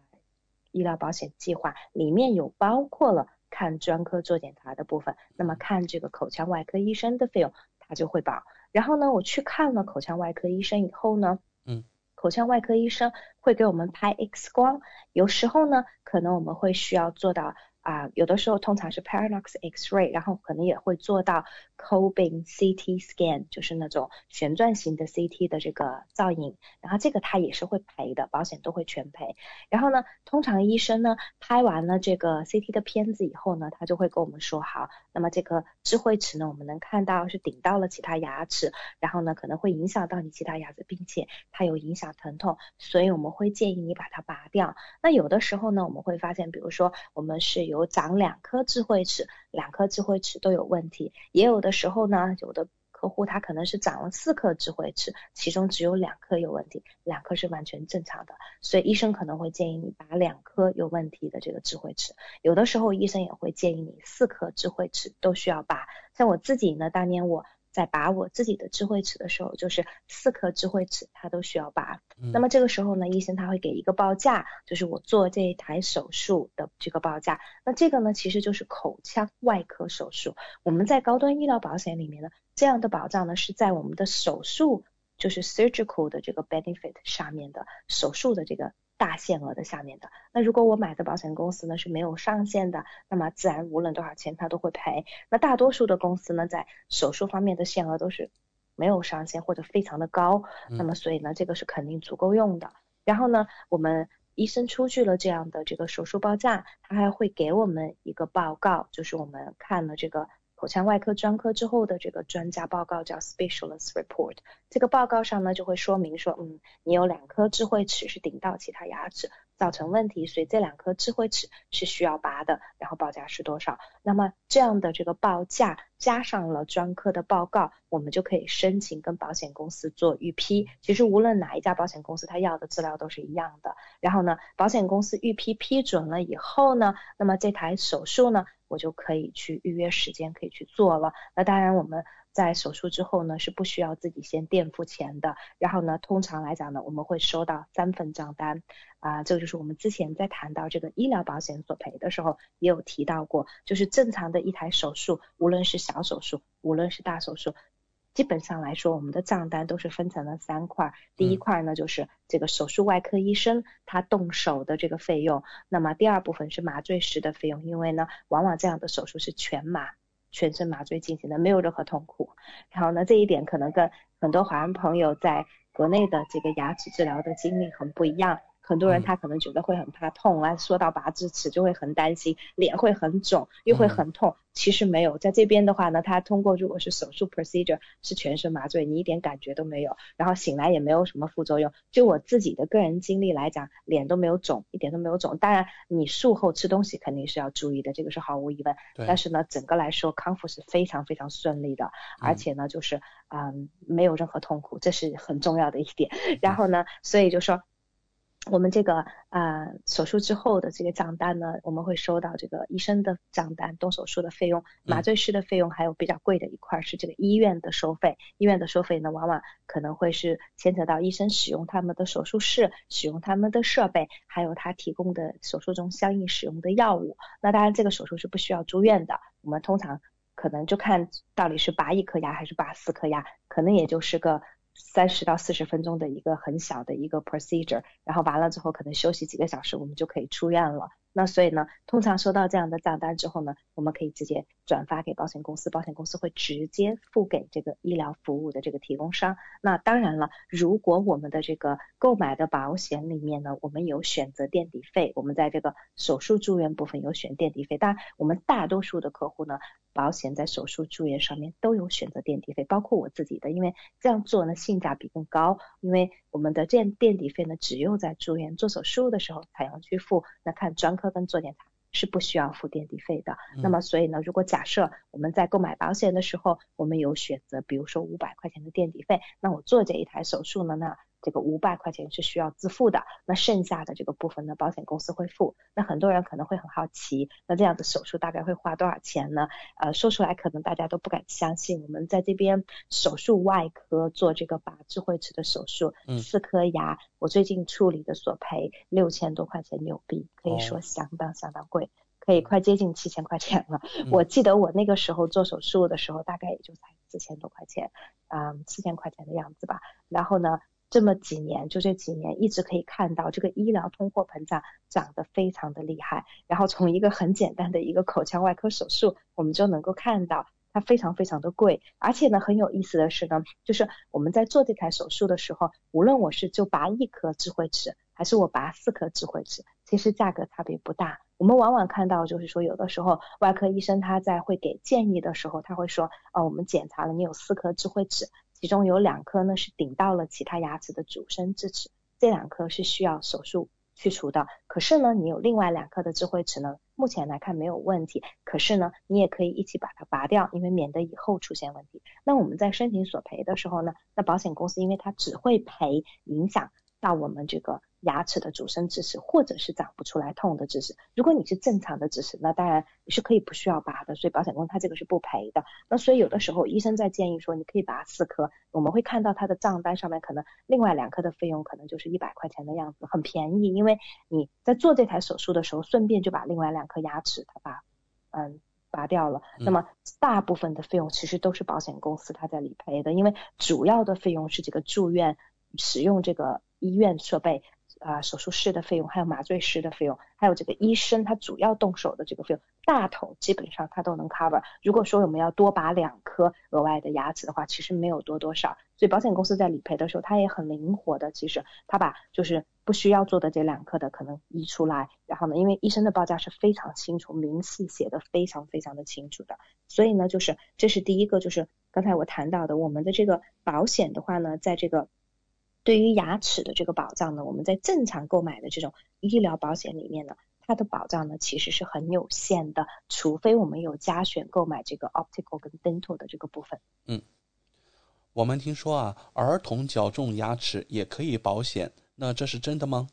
医疗保险计划，里面有包括了看专科做检查的部分。那么看这个口腔外科医生的费用，它就会保。然后呢，我去看了口腔外科医生以后呢，嗯，口腔外科医生会给我们拍 X 光，有时候呢，可能我们会需要做到。啊，有的时候通常是 Paranox X-ray，然后可能也会做到 Cobin CT scan，就是那种旋转型的 CT 的这个造影，然后这个它也是会赔的，保险都会全赔。然后呢，通常医生呢拍完了这个 CT 的片子以后呢，他就会跟我们说，好，那么这个智慧齿呢，我们能看到是顶到了其他牙齿，然后呢可能会影响到你其他牙齿，并且它有影响疼痛，所以我们会建议你把它拔掉。那有的时候呢，我们会发现，比如说我们是有有长两颗智慧齿，两颗智慧齿都有问题。也有的时候呢，有的客户他可能是长了四颗智慧齿，其中只有两颗有问题，两颗是完全正常的。所以医生可能会建议你拔两颗有问题的这个智慧齿。有的时候医生也会建议你四颗智慧齿都需要拔。像我自己呢，当年我。在拔我自己的智慧齿的时候，就是四颗智慧齿它都需要拔。那么这个时候呢，医生他会给一个报价，就是我做这一台手术的这个报价。那这个呢，其实就是口腔外科手术。我们在高端医疗保险里面呢，这样的保障呢是在我们的手术，就是 surgical 的这个 benefit 上面的手术的这个。大限额的下面的，那如果我买的保险公司呢是没有上限的，那么自然无论多少钱他都会赔。那大多数的公司呢，在手术方面的限额都是没有上限或者非常的高，那么所以呢，这个是肯定足够用的。然后呢，我们医生出具了这样的这个手术报价，他还会给我们一个报告，就是我们看了这个。口腔外科专科之后的这个专家报告叫 Specialist Report，这个报告上呢就会说明说，嗯，你有两颗智慧齿是顶到其他牙齿。造成问题，所以这两颗智慧齿是需要拔的，然后报价是多少？那么这样的这个报价加上了专科的报告，我们就可以申请跟保险公司做预批。其实无论哪一家保险公司，他要的资料都是一样的。然后呢，保险公司预批批准了以后呢，那么这台手术呢，我就可以去预约时间，可以去做了。那当然我们。在手术之后呢，是不需要自己先垫付钱的。然后呢，通常来讲呢，我们会收到三份账单。啊，这个就是我们之前在谈到这个医疗保险索赔的时候，也有提到过，就是正常的一台手术，无论是小手术，无论是大手术，基本上来说，我们的账单都是分成了三块。第一块呢，就是这个手术外科医生他动手的这个费用。那么第二部分是麻醉师的费用，因为呢，往往这样的手术是全麻。全身麻醉进行的，没有任何痛苦。然后呢，这一点可能跟很多华人朋友在国内的这个牙齿治疗的经历很不一样。很多人他可能觉得会很怕痛啊，说到拔智齿就会很担心，脸会很肿，又会很痛。其实没有，在这边的话呢，他通过如果是手术 procedure 是全身麻醉，你一点感觉都没有，然后醒来也没有什么副作用。就我自己的个人经历来讲，脸都没有肿，一点都没有肿。当然，你术后吃东西肯定是要注意的，这个是毫无疑问。但是呢，整个来说康复是非常非常顺利的，而且呢，就是嗯没有任何痛苦，这是很重要的一点。然后呢，所以就说。我们这个啊手术之后的这个账单呢，我们会收到这个医生的账单，动手术的费用、麻醉师的费用，还有比较贵的一块是这个医院的收费。医院的收费呢，往往可能会是牵扯到医生使用他们的手术室、使用他们的设备，还有他提供的手术中相应使用的药物。那当然，这个手术是不需要住院的。我们通常可能就看到底是拔一颗牙还是拔四颗牙，可能也就是个。三十到四十分钟的一个很小的一个 procedure，然后完了之后可能休息几个小时，我们就可以出院了。那所以呢，通常收到这样的账单之后呢，我们可以直接转发给保险公司，保险公司会直接付给这个医疗服务的这个提供商。那当然了，如果我们的这个购买的保险里面呢，我们有选择垫底费，我们在这个手术住院部分有选垫底费。当然，我们大多数的客户呢，保险在手术住院上面都有选择垫底费，包括我自己的，因为这样做呢性价比更高，因为我们的垫垫底费呢，只有在住院做手术的时候才要去付。那看专科。跟做检查是不需要付垫底费的。那么，所以呢，如果假设我们在购买保险的时候，我们有选择，比如说五百块钱的垫底费，那我做这一台手术呢，那这个五百块钱是需要自付的，那剩下的这个部分呢，保险公司会付。那很多人可能会很好奇，那这样的手术大概会花多少钱呢？呃，说出来可能大家都不敢相信。我们在这边手术外科做这个拔智慧齿的手术，四颗牙，我最近处理的索赔六千多块钱纽币，可以说相当相当贵，可以快接近七千块钱了。我记得我那个时候做手术的时候，大概也就才四千多块钱，嗯，四千块钱的样子吧。然后呢？这么几年，就这几年一直可以看到这个医疗通货膨胀涨得非常的厉害。然后从一个很简单的一个口腔外科手术，我们就能够看到它非常非常的贵。而且呢，很有意思的是呢，就是我们在做这台手术的时候，无论我是就拔一颗智慧齿，还是我拔四颗智慧齿，其实价格差别不大。我们往往看到就是说，有的时候外科医生他在会给建议的时候，他会说，哦，我们检查了你有四颗智慧齿。其中有两颗呢是顶到了其他牙齿的主生智齿，这两颗是需要手术去除的。可是呢，你有另外两颗的智慧齿呢，目前来看没有问题。可是呢，你也可以一起把它拔掉，因为免得以后出现问题。那我们在申请索赔的时候呢，那保险公司因为它只会赔影响到我们这个。牙齿的主生智齿，或者是长不出来痛的智齿，如果你是正常的智齿，那当然你是可以不需要拔的，所以保险公司它这个是不赔的。那所以有的时候医生在建议说你可以拔四颗，我们会看到他的账单上面可能另外两颗的费用可能就是一百块钱的样子，很便宜，因为你在做这台手术的时候顺便就把另外两颗牙齿它把嗯拔掉了，那么大部分的费用其实都是保险公司它在理赔的，因为主要的费用是这个住院使用这个医院设备。啊，手术室的费用，还有麻醉师的费用，还有这个医生他主要动手的这个费用，大头基本上他都能 cover。如果说我们要多拔两颗额外的牙齿的话，其实没有多多少。所以保险公司在理赔的时候，他也很灵活的，其实他把就是不需要做的这两颗的可能移出来，然后呢，因为医生的报价是非常清楚，明细写的非常非常的清楚的，所以呢，就是这是第一个，就是刚才我谈到的，我们的这个保险的话呢，在这个。对于牙齿的这个保障呢，我们在正常购买的这种医疗保险里面呢，它的保障呢其实是很有限的，除非我们有加选购买这个 optical 跟 dental 的这个部分。嗯，我们听说啊，儿童矫正牙齿也可以保险，那这是真的吗？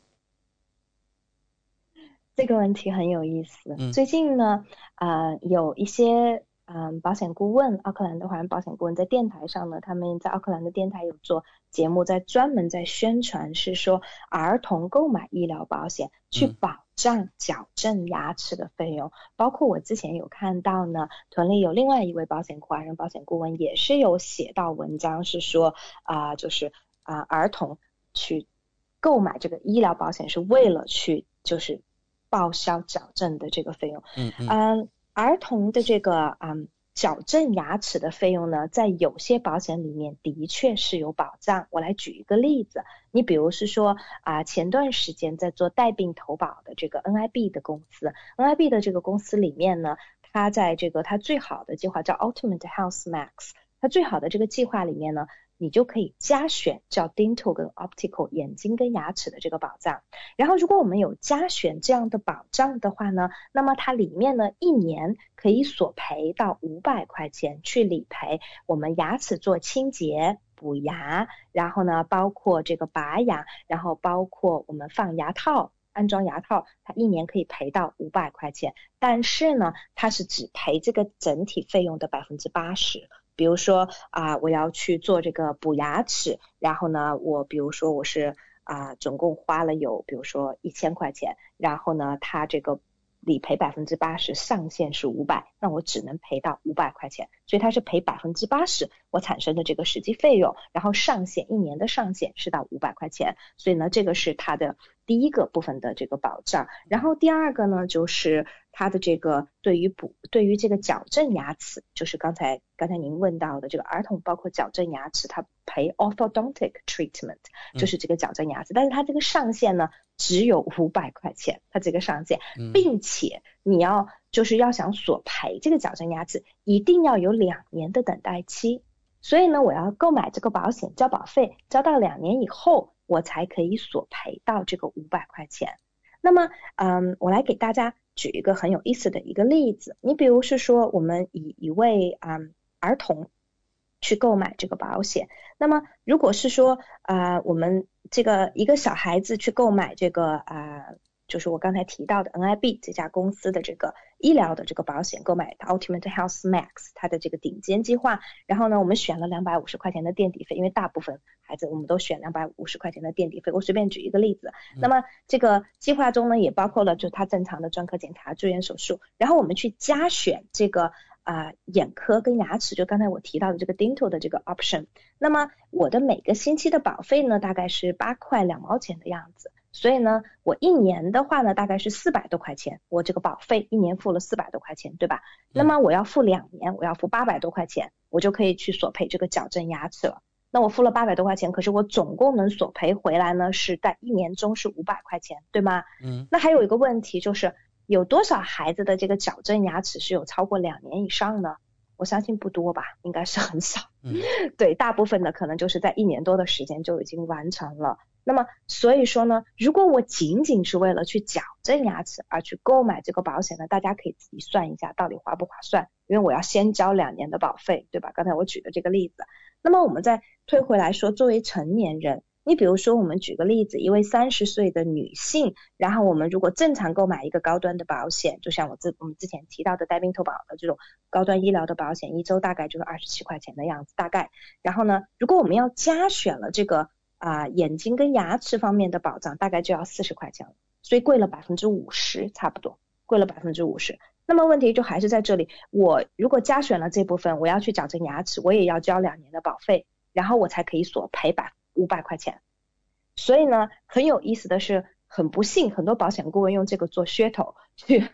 这个问题很有意思。最近呢，啊，有一些。嗯，保险顾问，奥克兰的华人保险顾问在电台上呢，他们在奥克兰的电台有做节目，在专门在宣传，是说儿童购买医疗保险去保障矫正牙齿的费用。包括我之前有看到呢，屯里有另外一位保险华人保险顾问也是有写到文章，是说啊，就是啊，儿童去购买这个医疗保险是为了去就是报销矫正的这个费用。嗯嗯。儿童的这个嗯矫正牙齿的费用呢，在有些保险里面的确是有保障。我来举一个例子，你比如是说啊，前段时间在做带病投保的这个 NIB 的公司，NIB 的这个公司里面呢，它在这个它最好的计划叫 Ultimate Health Max，它最好的这个计划里面呢。你就可以加选叫 dental 跟 optical 眼睛跟牙齿的这个保障。然后，如果我们有加选这样的保障的话呢，那么它里面呢一年可以索赔到五百块钱去理赔我们牙齿做清洁、补牙，然后呢包括这个拔牙，然后包括我们放牙套、安装牙套，它一年可以赔到五百块钱。但是呢，它是只赔这个整体费用的百分之八十。比如说啊，我要去做这个补牙齿，然后呢，我比如说我是啊，总共花了有比如说一千块钱，然后呢，他这个理赔百分之八十，上限是五百，那我只能赔到五百块钱，所以他是赔百分之八十我产生的这个实际费用，然后上限一年的上限是到五百块钱，所以呢，这个是它的第一个部分的这个保障，然后第二个呢就是。它的这个对于补对于这个矫正牙齿，就是刚才刚才您问到的这个儿童，包括矫正牙齿，它赔 orthodontic treatment，就是这个矫正牙齿，但是它这个上限呢只有五百块钱，它这个上限，并且你要就是要想索赔这个矫正牙齿，一定要有两年的等待期，所以呢，我要购买这个保险，交保费交到两年以后，我才可以索赔到这个五百块钱。那么，嗯，我来给大家。举一个很有意思的一个例子，你比如是说，我们以一位啊儿童去购买这个保险。那么如果是说啊，我们这个一个小孩子去购买这个啊。就是我刚才提到的 NIB 这家公司的这个医疗的这个保险，购买的 Ultimate Health Max 它的这个顶尖计划。然后呢，我们选了两百五十块钱的垫底费，因为大部分孩子我们都选两百五十块钱的垫底费。我随便举一个例子，那么这个计划中呢，也包括了就他正常的专科检查、住院手术。然后我们去加选这个啊眼科跟牙齿，就刚才我提到的这个 Dental 的这个 option。那么我的每个星期的保费呢，大概是八块两毛钱的样子。所以呢，我一年的话呢，大概是四百多块钱，我这个保费一年付了四百多块钱，对吧？那么我要付两年，我要付八百多块钱，我就可以去索赔这个矫正牙齿了。那我付了八百多块钱，可是我总共能索赔回来呢，是在一年中是五百块钱，对吗？嗯。那还有一个问题就是，有多少孩子的这个矫正牙齿是有超过两年以上呢？我相信不多吧，应该是很少。嗯。对，大部分的可能就是在一年多的时间就已经完成了。那么，所以说呢，如果我仅仅是为了去矫正牙齿而去购买这个保险呢，大家可以自己算一下到底划不划算，因为我要先交两年的保费，对吧？刚才我举的这个例子。那么我们再退回来说，作为成年人，你比如说我们举个例子，一位三十岁的女性，然后我们如果正常购买一个高端的保险，就像我之我们之前提到的带病投保的这种高端医疗的保险，一周大概就是二十七块钱的样子，大概。然后呢，如果我们要加选了这个。啊，眼睛跟牙齿方面的保障大概就要四十块钱了，所以贵了百分之五十，差不多贵了百分之五十。那么问题就还是在这里，我如果加选了这部分，我要去矫正牙齿，我也要交两年的保费，然后我才可以索赔百五百块钱。所以呢，很有意思的是，很不幸，很多保险顾问用这个做噱头，去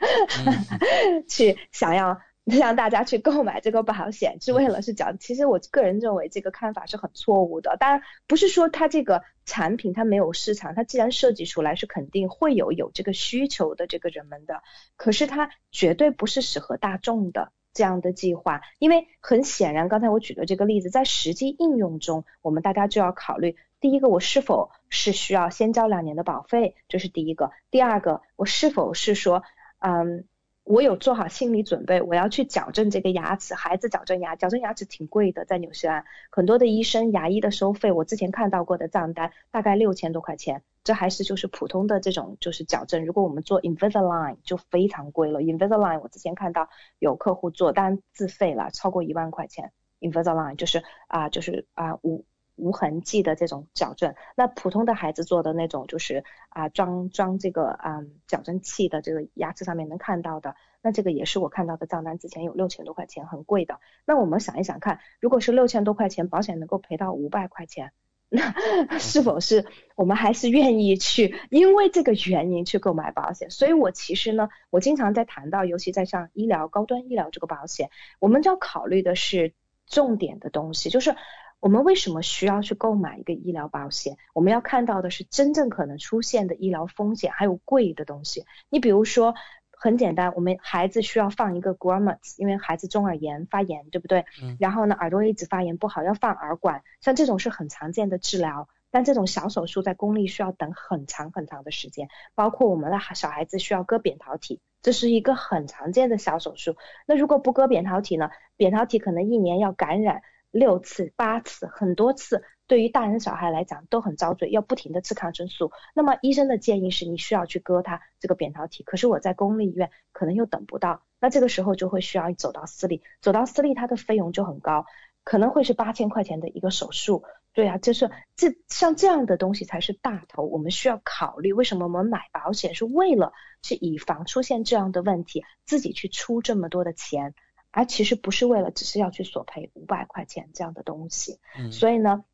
去想要。让大家去购买这个保险，是为了是讲，其实我个人认为这个看法是很错误的。当然不是说它这个产品它没有市场，它既然设计出来是肯定会有有这个需求的这个人们的，可是它绝对不是适合大众的这样的计划。因为很显然，刚才我举的这个例子，在实际应用中，我们大家就要考虑，第一个，我是否是需要先交两年的保费，这是第一个；第二个，我是否是说，嗯。我有做好心理准备，我要去矫正这个牙齿。孩子矫正牙，矫正牙齿挺贵的，在纽西兰很多的医生牙医的收费，我之前看到过的账单大概六千多块钱，这还是就是普通的这种就是矫正。如果我们做 Invisalign 就非常贵了，Invisalign 我之前看到有客户做，但自费了，超过一万块钱。Invisalign 就是啊就是啊五。无痕迹的这种矫正，那普通的孩子做的那种就是啊装装这个啊矫正器的这个牙齿上面能看到的，那这个也是我看到的账单，之前有六千多块钱，很贵的。那我们想一想看，如果是六千多块钱，保险能够赔到五百块钱，那 是否是我们还是愿意去因为这个原因去购买保险？所以我其实呢，我经常在谈到，尤其在像医疗高端医疗这个保险，我们就要考虑的是重点的东西，就是。我们为什么需要去购买一个医疗保险？我们要看到的是真正可能出现的医疗风险，还有贵的东西。你比如说，很简单，我们孩子需要放一个 Grommet，因为孩子中耳炎发炎，对不对？嗯。然后呢，耳朵一直发炎不好，要放耳管。像这种是很常见的治疗，但这种小手术在公立需要等很长很长的时间。包括我们的小孩子需要割扁桃体，这是一个很常见的小手术。那如果不割扁桃体呢？扁桃体可能一年要感染。六次、八次、很多次，对于大人小孩来讲都很遭罪，要不停的吃抗生素。那么医生的建议是你需要去割它这个扁桃体，可是我在公立医院可能又等不到，那这个时候就会需要走到私立，走到私立它的费用就很高，可能会是八千块钱的一个手术。对啊，就是这像这样的东西才是大头，我们需要考虑为什么我们买保险是为了去以防出现这样的问题，自己去出这么多的钱。而其实不是为了只是要去索赔五百块钱这样的东西，所以呢，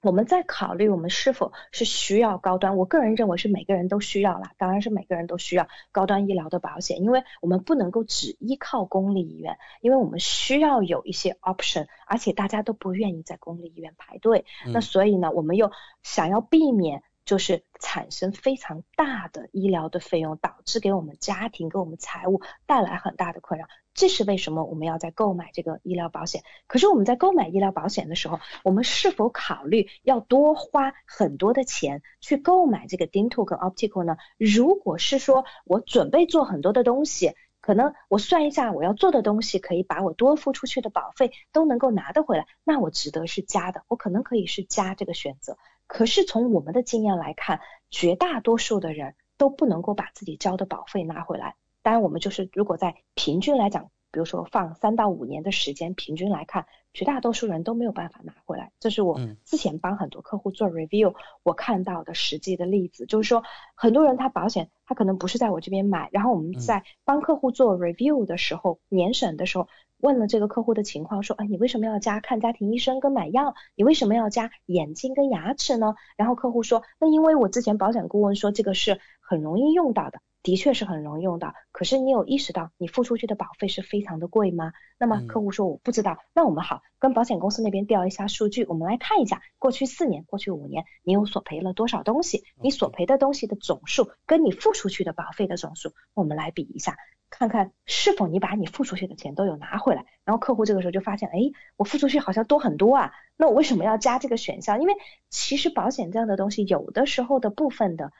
我们在考虑我们是否是需要高端。我个人认为是每个人都需要啦，当然是每个人都需要高端医疗的保险，因为我们不能够只依靠公立医院，因为我们需要有一些 option，而且大家都不愿意在公立医院排队，那所以呢，我们又想要避免。就是产生非常大的医疗的费用，导致给我们家庭、给我们财务带来很大的困扰。这是为什么我们要在购买这个医疗保险？可是我们在购买医疗保险的时候，我们是否考虑要多花很多的钱去购买这个 dental 跟 optical 呢？如果是说我准备做很多的东西。可能我算一下我要做的东西，可以把我多付出去的保费都能够拿得回来，那我值得是加的，我可能可以是加这个选择。可是从我们的经验来看，绝大多数的人都不能够把自己交的保费拿回来。当然，我们就是如果在平均来讲。比如说放三到五年的时间，平均来看，绝大多数人都没有办法拿回来。这是我之前帮很多客户做 review，我看到的实际的例子，就是说很多人他保险他可能不是在我这边买，然后我们在帮客户做 review 的时候，年审的时候问了这个客户的情况，说，哎，你为什么要加看家庭医生跟买药？你为什么要加眼睛跟牙齿呢？然后客户说，那因为我之前保险顾问说这个是很容易用到的。的确是很容易用到，可是你有意识到你付出去的保费是非常的贵吗？那么客户说我不知道，那我们好跟保险公司那边调一下数据，我们来看一下过去四年、过去五年你有索赔了多少东西，你索赔的东西的总数跟你付出去的保费的总数，我们来比一下，看看是否你把你付出去的钱都有拿回来。然后客户这个时候就发现，哎，我付出去好像多很多啊，那我为什么要加这个选项？因为其实保险这样的东西有的时候的部分的。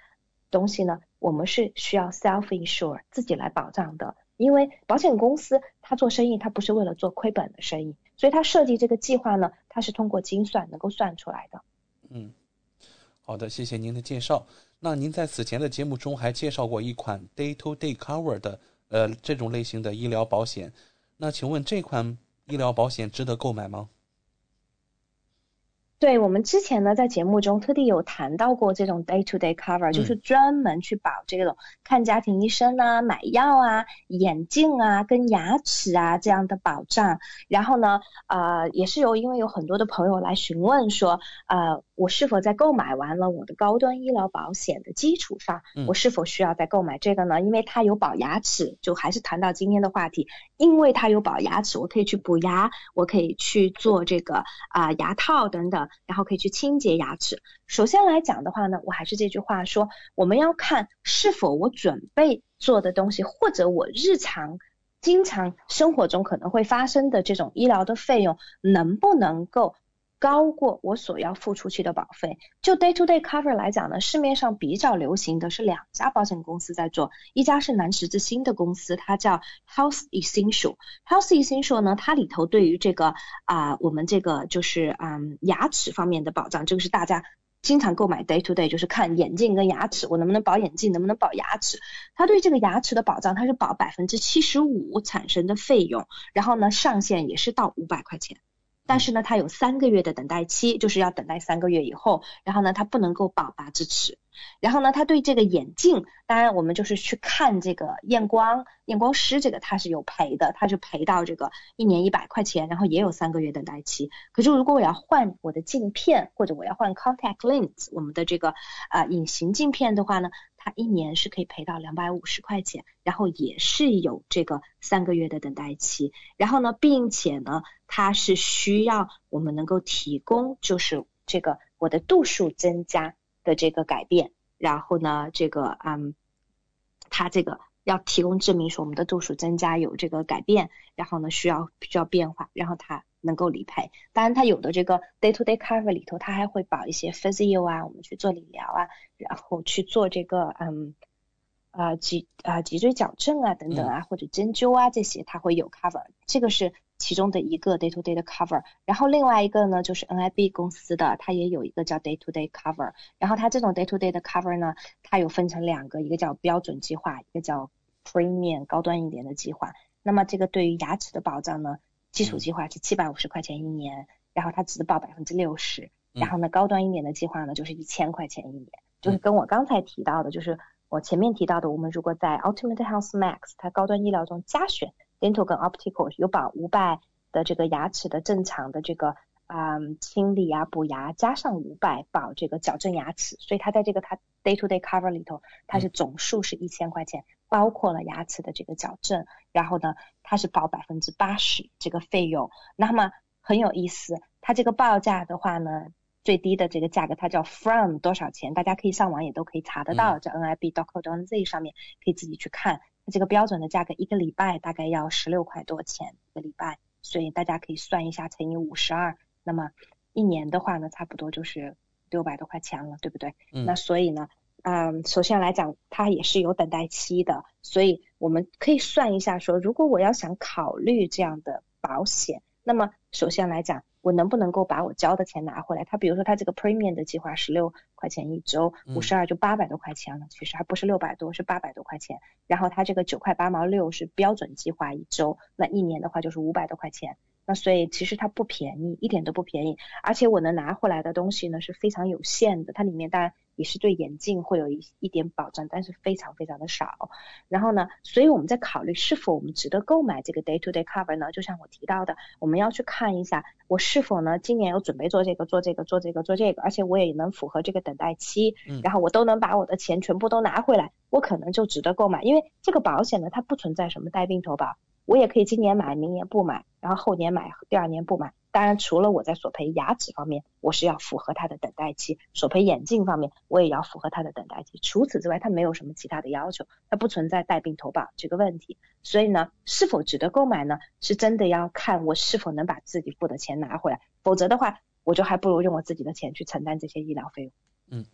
东西呢，我们是需要 self insure 自己来保障的，因为保险公司它做生意，它不是为了做亏本的生意，所以它设计这个计划呢，它是通过精算能够算出来的。嗯，好的，谢谢您的介绍。那您在此前的节目中还介绍过一款 day to day cover 的呃这种类型的医疗保险，那请问这款医疗保险值得购买吗？对我们之前呢，在节目中特地有谈到过这种 day to day cover，就是专门去保这种看家庭医生啊、买药啊、眼镜啊、跟牙齿啊这样的保障。然后呢，呃，也是有因为有很多的朋友来询问说，呃，我是否在购买完了我的高端医疗保险的基础上，我是否需要再购买这个呢？因为它有保牙齿，就还是谈到今天的话题，因为它有保牙齿，我可以去补牙，我可以去做这个啊牙套等等。然后可以去清洁牙齿。首先来讲的话呢，我还是这句话说，我们要看是否我准备做的东西，或者我日常经常生活中可能会发生的这种医疗的费用，能不能够。高过我所要付出去的保费。就 day to day cover 来讲呢，市面上比较流行的是两家保险公司在做，一家是南十字星的公司，它叫 Health Essential。Health Essential 呢，它里头对于这个啊，我们这个就是嗯牙齿方面的保障，这个是大家经常购买 day to day，就是看眼镜跟牙齿，我能不能保眼镜，能不能保牙齿。它对这个牙齿的保障，它是保百分之七十五产生的费用，然后呢上限也是到五百块钱。但是呢，它有三个月的等待期，就是要等待三个月以后，然后呢，它不能够保拔智齿。然后呢，它对这个眼镜，当然我们就是去看这个验光，验光师这个他是有赔的，他就赔到这个一年一百块钱，然后也有三个月等待期。可是如果我要换我的镜片，或者我要换 contact lens，我们的这个啊隐形镜片的话呢？它一年是可以赔到两百五十块钱，然后也是有这个三个月的等待期，然后呢，并且呢，它是需要我们能够提供，就是这个我的度数增加的这个改变，然后呢，这个嗯，它这个要提供证明说我们的度数增加有这个改变，然后呢需要需要变化，然后它。能够理赔，当然它有的这个 day to day cover 里头，它还会保一些 physio 啊，我们去做理疗啊，然后去做这个嗯啊脊啊脊椎矫正啊等等啊，或者针灸啊这些，它会有 cover，这个是其中的一个 day to day 的 cover。然后另外一个呢，就是 NIB 公司的，它也有一个叫 day to day cover。然后它这种 day to day 的 cover 呢，它有分成两个，一个叫标准计划，一个叫 premium 高端一点的计划。那么这个对于牙齿的保障呢？基础计划是七百五十块钱一年，然后它只报百分之六十，然后呢高端一点的计划呢就是一千块钱一年，就是跟我刚才提到的，就是我前面提到的，我们如果在 Ultimate Health Max 它高端医疗中加选 Dental 跟 Optical 有保五百的这个牙齿的正常的这个啊清理啊补牙，加上五百保这个矫正牙齿，所以它在这个它 Day to Day Cover 里头，它是总数是一千块钱。包括了牙齿的这个矫正，然后呢，它是保百分之八十这个费用。那么很有意思，它这个报价的话呢，最低的这个价格它叫 from 多少钱？大家可以上网也都可以查得到，在 nib.co.nz 上面可以自己去看。这个标准的价格一个礼拜大概要十六块多钱一个礼拜，所以大家可以算一下乘以五十二，那么一年的话呢，差不多就是六百多块钱了，对不对？那所以呢？嗯，首先来讲，它也是有等待期的，所以我们可以算一下，说如果我要想考虑这样的保险，那么首先来讲，我能不能够把我交的钱拿回来？他比如说他这个 premium 的计划十六块钱一周，五十二就八百多块钱了，其实还不是六百多，是八百多块钱。然后他这个九块八毛六是标准计划一周，那一年的话就是五百多块钱。那所以其实它不便宜，一点都不便宜，而且我能拿回来的东西呢是非常有限的，它里面当然。也是对眼镜会有一一点保障，但是非常非常的少。然后呢，所以我们在考虑是否我们值得购买这个 day to day cover 呢？就像我提到的，我们要去看一下我是否呢今年有准备做这个做这个做这个做这个，而且我也能符合这个等待期，然后我都能把我的钱全部都拿回来，我可能就值得购买。因为这个保险呢，它不存在什么带病投保，我也可以今年买，明年不买，然后后年买，第二年不买。当然，除了我在索赔牙齿方面，我是要符合它的等待期；索赔眼镜方面，我也要符合它的等待期。除此之外，它没有什么其他的要求，它不存在带病投保这个问题。所以呢，是否值得购买呢？是真的要看我是否能把自己付的钱拿回来，否则的话，我就还不如用我自己的钱去承担这些医疗费用。嗯，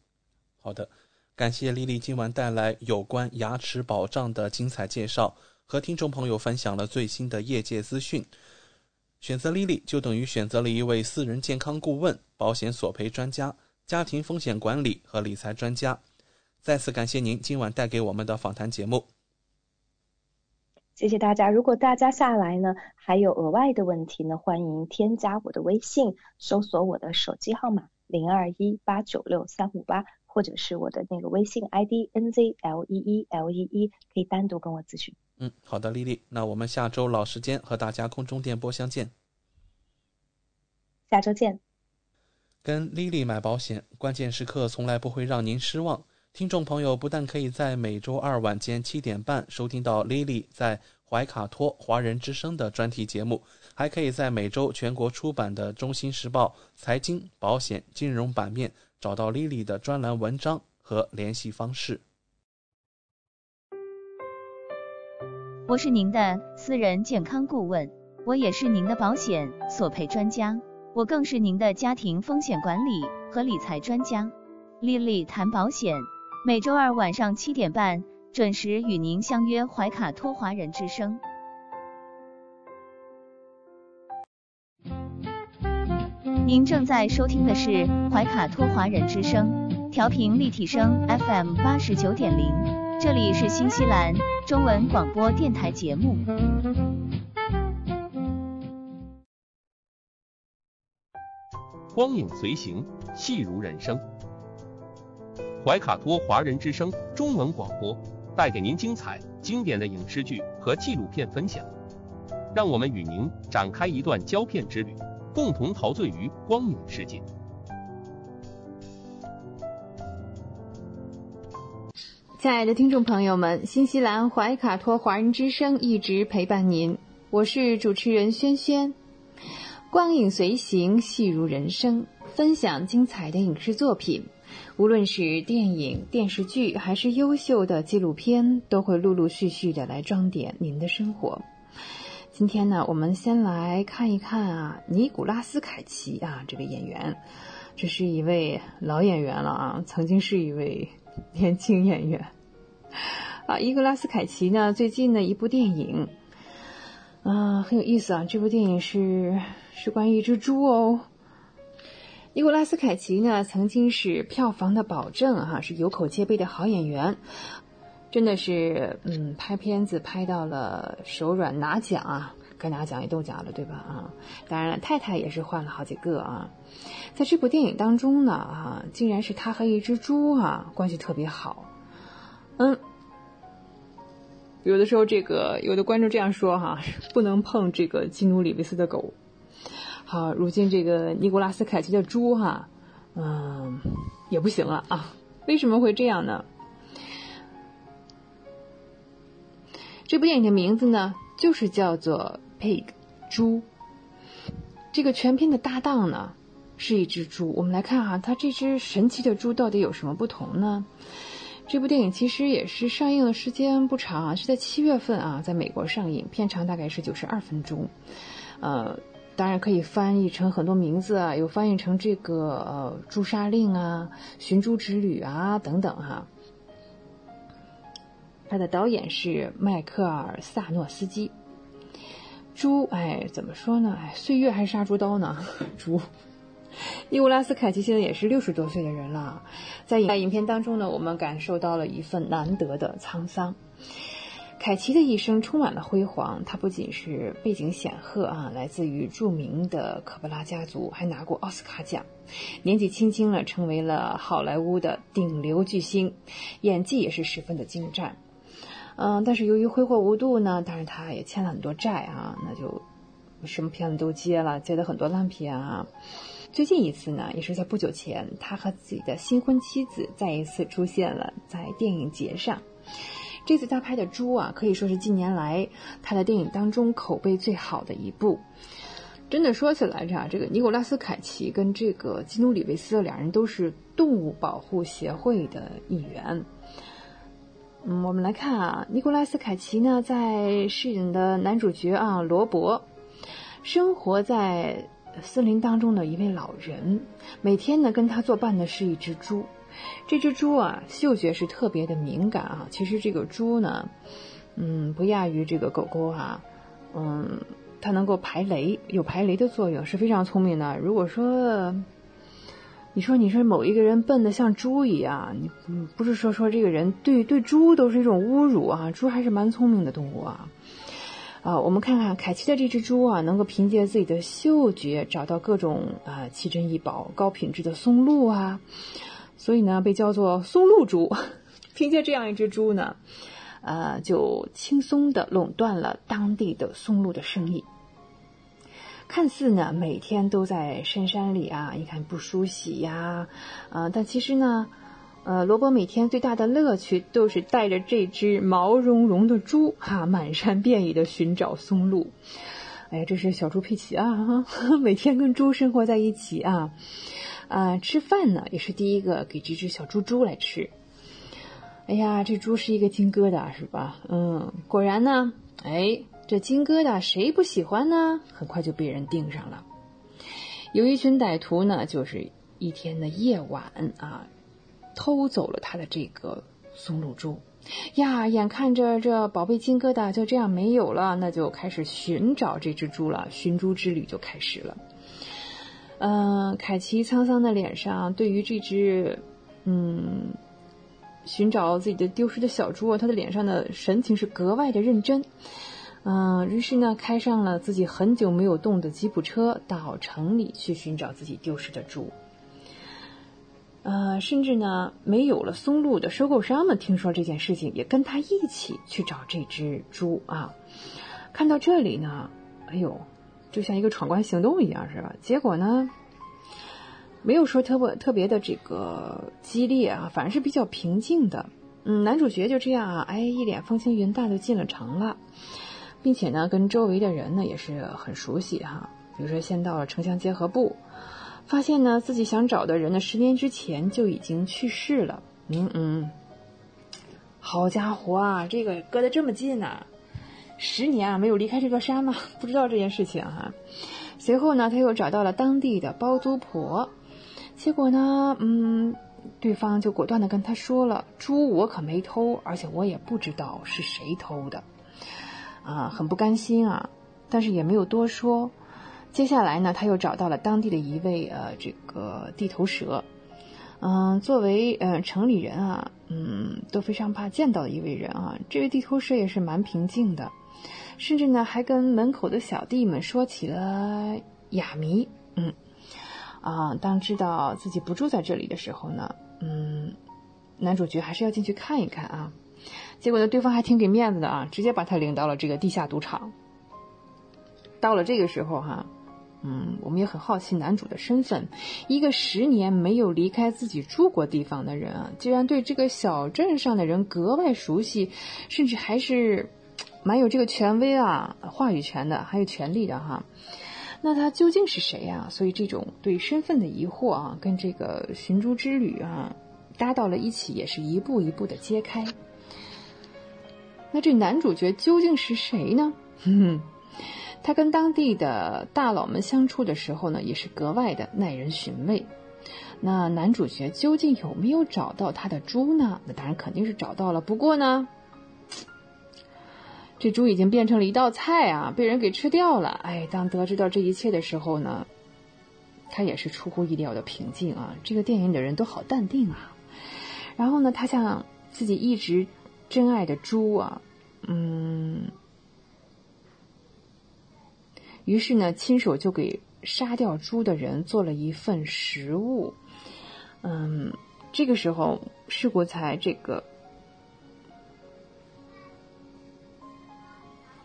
好的，感谢丽丽今晚带来有关牙齿保障的精彩介绍，和听众朋友分享了最新的业界资讯。选择 Lily 就等于选择了一位私人健康顾问、保险索赔专家、家庭风险管理和理财专家。再次感谢您今晚带给我们的访谈节目。谢谢大家。如果大家下来呢还有额外的问题呢，欢迎添加我的微信，搜索我的手机号码零二一八九六三五八，或者是我的那个微信 ID N Z L E E L E E，可以单独跟我咨询。嗯，好的，丽丽，那我们下周老时间和大家空中电波相见。下周见。跟丽丽买保险，关键时刻从来不会让您失望。听众朋友不但可以在每周二晚间七点半收听到丽丽在怀卡托华人之声的专题节目，还可以在每周全国出版的《中新时报》财经、保险、金融版面找到丽丽的专栏文章和联系方式。我是您的私人健康顾问，我也是您的保险索赔专家，我更是您的家庭风险管理和理财专家。丽丽谈保险，每周二晚上七点半准时与您相约怀卡托华人之声。您正在收听的是怀卡托华人之声，调频立体声 FM 八十九点零，这里是新西兰。中文广播电台节目，光影随行，戏如人生。怀卡托华人之声中文广播带给您精彩经典的影视剧和纪录片分享，让我们与您展开一段胶片之旅，共同陶醉于光影世界。亲爱的听众朋友们，新西兰怀卡托华人之声一直陪伴您，我是主持人轩轩。光影随行，戏如人生，分享精彩的影视作品，无论是电影、电视剧，还是优秀的纪录片，都会陆陆续续的来装点您的生活。今天呢，我们先来看一看啊，尼古拉斯凯奇啊，这个演员，这是一位老演员了啊，曾经是一位年轻演员。啊，尼古拉斯凯奇呢？最近的一部电影，啊，很有意思啊。这部电影是是关于一只猪哦。尼古拉斯凯奇呢，曾经是票房的保证哈，是有口皆碑的好演员，真的是嗯，拍片子拍到了手软拿奖啊，该拿奖也都奖了，对吧？啊，当然了，太太也是换了好几个啊。在这部电影当中呢，啊，竟然是他和一只猪啊关系特别好。嗯，有的时候这个有的观众这样说哈，不能碰这个基努里维斯的狗。好，如今这个尼古拉斯凯奇的猪哈，嗯，也不行了啊。为什么会这样呢？这部电影的名字呢，就是叫做《Pig》猪。这个全片的搭档呢，是一只猪。我们来看哈，它这只神奇的猪到底有什么不同呢？这部电影其实也是上映的时间不长啊，是在七月份啊，在美国上映，片长大概是九十二分钟，呃，当然可以翻译成很多名字啊，有翻译成这个呃《朱砂令》啊，《寻猪之旅》啊等等哈。它的导演是迈克尔·萨诺斯基。猪，哎，怎么说呢？哎，岁月还是杀猪刀呢？猪。尼古拉斯·凯奇现在也是六十多岁的人了，在在影片当中呢，我们感受到了一份难得的沧桑。凯奇的一生充满了辉煌，他不仅是背景显赫啊，来自于著名的科波拉家族，还拿过奥斯卡奖。年纪轻轻了，成为了好莱坞的顶流巨星，演技也是十分的精湛。嗯，但是由于挥霍无度呢，当然他也欠了很多债啊，那就什么片子都接了，接的很多烂片啊。最近一次呢，也是在不久前，他和自己的新婚妻子再一次出现了在电影节上。这次他拍的《猪》啊，可以说是近年来他的电影当中口碑最好的一部。真的说起来着，这个尼古拉斯·凯奇跟这个基努·里维斯两人都是动物保护协会的一员。嗯，我们来看啊，尼古拉斯·凯奇呢，在饰演的男主角啊，罗伯，生活在森林当中的一位老人，每天呢跟他作伴的是一只猪。这只猪啊，嗅觉是特别的敏感啊。其实这个猪呢，嗯，不亚于这个狗狗啊，嗯，它能够排雷，有排雷的作用，是非常聪明的。如果说，你说你说某一个人笨的像猪一样，你不是说说这个人对对猪都是一种侮辱啊？猪还是蛮聪明的动物啊。啊，我们看看凯奇的这只猪啊，能够凭借自己的嗅觉找到各种啊奇珍异宝、高品质的松露啊。所以呢，被叫做松露猪。凭借这样一只猪呢，呃，就轻松的垄断了当地的松露的生意。看似呢，每天都在深山里啊，你看不梳洗呀，呃，但其实呢，呃，罗伯每天最大的乐趣都是带着这只毛茸茸的猪哈，满山遍野的寻找松露。哎呀，这是小猪佩奇啊，每天跟猪生活在一起啊。啊，吃饭呢也是第一个给这只小猪猪来吃。哎呀，这猪是一个金疙瘩，是吧？嗯，果然呢，哎，这金疙瘩谁不喜欢呢？很快就被人盯上了。有一群歹徒呢，就是一天的夜晚啊，偷走了他的这个松露猪。呀，眼看着这宝贝金疙瘩就这样没有了，那就开始寻找这只猪了，寻猪之旅就开始了。嗯，凯奇沧桑的脸上，对于这只，嗯，寻找自己的丢失的小猪，他的脸上的神情是格外的认真。嗯，于是呢，开上了自己很久没有动的吉普车，到城里去寻找自己丢失的猪。呃，甚至呢，没有了松露的收购商们听说这件事情，也跟他一起去找这只猪啊。看到这里呢，哎呦！就像一个闯关行动一样，是吧？结果呢，没有说特别特别的这个激烈啊，反而是比较平静的。嗯，男主角就这样啊，哎，一脸风轻云淡的进了城了，并且呢，跟周围的人呢也是很熟悉哈。比如说，先到了城乡结合部，发现呢自己想找的人呢，十年之前就已经去世了。嗯嗯，好家伙啊，这个隔得这么近呐！十年啊，没有离开这座山吗？不知道这件事情哈。随后呢，他又找到了当地的包租婆，结果呢，嗯，对方就果断的跟他说了：“猪我可没偷，而且我也不知道是谁偷的。”啊，很不甘心啊，但是也没有多说。接下来呢，他又找到了当地的一位呃这个地头蛇，嗯，作为呃城里人啊，嗯，都非常怕见到的一位人啊，这位地头蛇也是蛮平静的。甚至呢，还跟门口的小弟们说起了哑谜。嗯，啊，当知道自己不住在这里的时候呢，嗯，男主角还是要进去看一看啊。结果呢，对方还挺给面子的啊，直接把他领到了这个地下赌场。到了这个时候哈，嗯，我们也很好奇男主的身份。一个十年没有离开自己住过地方的人啊，居然对这个小镇上的人格外熟悉，甚至还是。蛮有这个权威啊，话语权的，还有权利的哈。那他究竟是谁呀？所以这种对身份的疑惑啊，跟这个寻珠之旅啊搭到了一起，也是一步一步的揭开。那这男主角究竟是谁呢？他跟当地的大佬们相处的时候呢，也是格外的耐人寻味。那男主角究竟有没有找到他的猪呢？那当然肯定是找到了。不过呢。这猪已经变成了一道菜啊，被人给吃掉了。哎，当得知到这一切的时候呢，他也是出乎意料的平静啊。这个电影里的人都好淡定啊。然后呢，他向自己一直真爱的猪啊，嗯，于是呢，亲手就给杀掉猪的人做了一份食物。嗯，这个时候，世国才这个。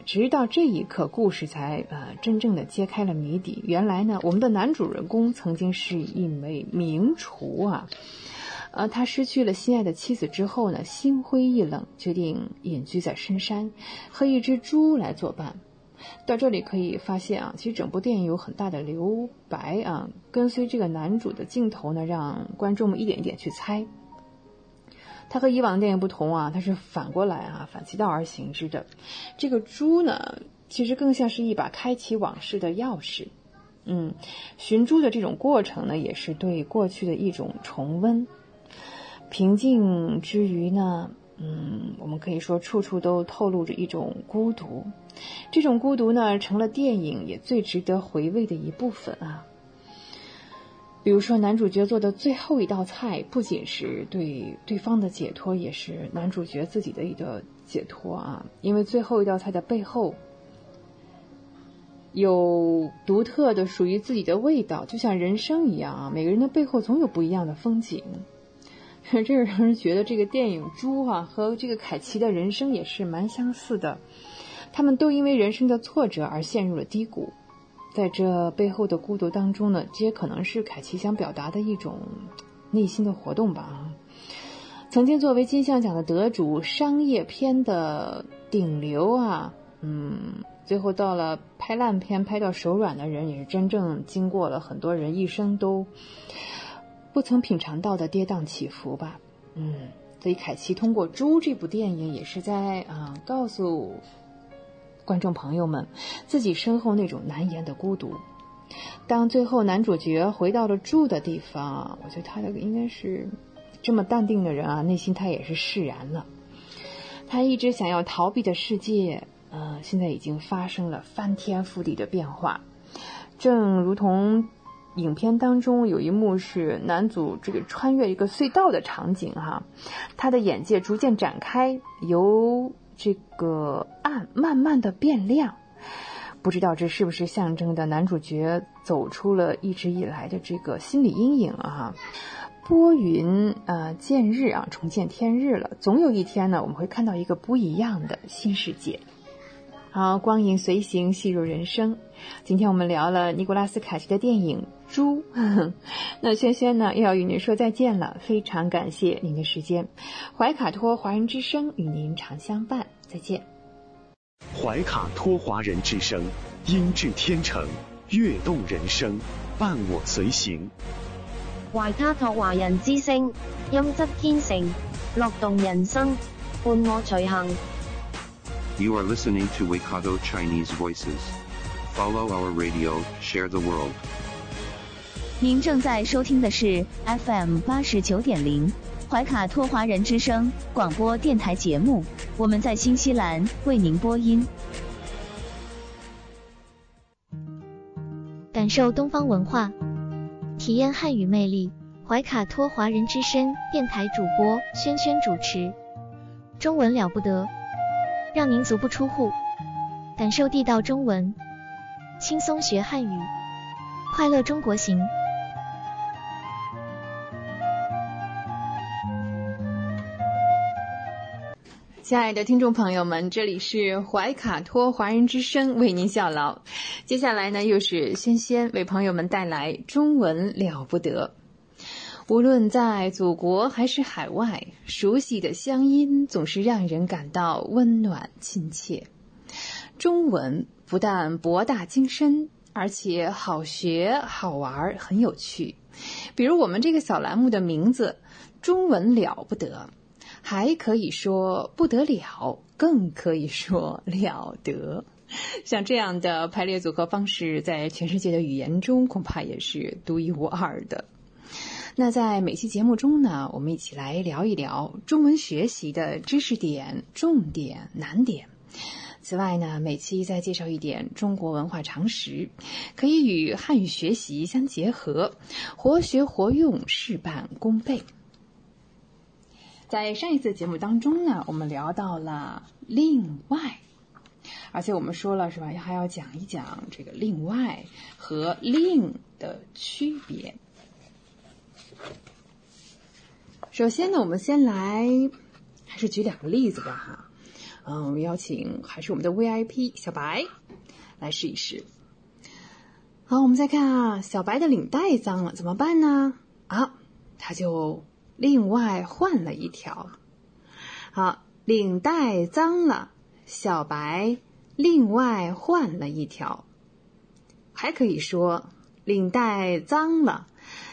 直到这一刻，故事才呃真正的揭开了谜底。原来呢，我们的男主人公曾经是一位名厨啊，呃，他失去了心爱的妻子之后呢，心灰意冷，决定隐居在深山，和一只猪来作伴。到这里可以发现啊，其实整部电影有很大的留白啊，跟随这个男主的镜头呢，让观众们一点一点去猜。它和以往的电影不同啊，它是反过来啊，反其道而行之的。这个猪呢，其实更像是一把开启往事的钥匙。嗯，寻猪的这种过程呢，也是对过去的一种重温。平静之余呢，嗯，我们可以说处处都透露着一种孤独。这种孤独呢，成了电影也最值得回味的一部分啊。比如说，男主角做的最后一道菜，不仅是对对方的解脱，也是男主角自己的一个解脱啊！因为最后一道菜的背后，有独特的属于自己的味道，就像人生一样啊！每个人的背后总有不一样的风景，这是让人觉得这个电影《猪》啊和这个凯奇的人生也是蛮相似的，他们都因为人生的挫折而陷入了低谷。在这背后的孤独当中呢，这也可能是凯奇想表达的一种内心的活动吧。曾经作为金像奖的得主，商业片的顶流啊，嗯，最后到了拍烂片拍到手软的人，也是真正经过了很多人一生都不曾品尝到的跌宕起伏吧。嗯，所以凯奇通过《猪》这部电影，也是在啊告诉。观众朋友们，自己身后那种难言的孤独。当最后男主角回到了住的地方，我觉得他的应该是这么淡定的人啊，内心他也是释然了。他一直想要逃避的世界，呃，现在已经发生了翻天覆地的变化。正如同影片当中有一幕是男主这个穿越一个隧道的场景哈，他的眼界逐渐展开，由。这个暗慢慢的变亮，不知道这是不是象征的男主角走出了一直以来的这个心理阴影啊？拨云啊见日啊，重见天日了。总有一天呢，我们会看到一个不一样的新世界。好，光影随行，戏入人生。今天我们聊了尼古拉斯凯奇的电影《猪》，那轩轩呢又要与您说再见了。非常感谢您的时间，怀卡托华人之声与您常相伴，再见。怀卡托华人之声，音质天成，悦动人生，伴我随行。怀卡托华人之声，音质天成，乐动人生，伴我随行。You are listening to Waikato Chinese Voices. Follow our radio, share the world. 您正在收听的是 FM 八十九点零怀卡托华人之声广播电台节目，我们在新西兰为您播音。感受东方文化，体验汉语魅力。怀卡托华人之声电台主播轩轩主持，中文了不得。让您足不出户，感受地道中文，轻松学汉语，快乐中国行。亲爱的听众朋友们，这里是怀卡托华人之声为您效劳。接下来呢，又是轩轩为朋友们带来中文了不得。无论在祖国还是海外，熟悉的乡音总是让人感到温暖亲切。中文不但博大精深，而且好学好玩，很有趣。比如我们这个小栏目的名字“中文了不得”，还可以说不得了，更可以说了得。像这样的排列组合方式，在全世界的语言中恐怕也是独一无二的。那在每期节目中呢，我们一起来聊一聊中文学习的知识点、重点、难点。此外呢，每期再介绍一点中国文化常识，可以与汉语学习相结合，活学活用，事半功倍。在上一次节目当中呢，我们聊到了另外，而且我们说了是吧，还要讲一讲这个另外和另的区别。首先呢，我们先来还是举两个例子吧哈。嗯，我们邀请还是我们的 VIP 小白来试一试。好，我们再看啊，小白的领带脏了怎么办呢？啊，他就。另外换了一条，好，领带脏了，小白另外换了一条。还可以说，领带脏了，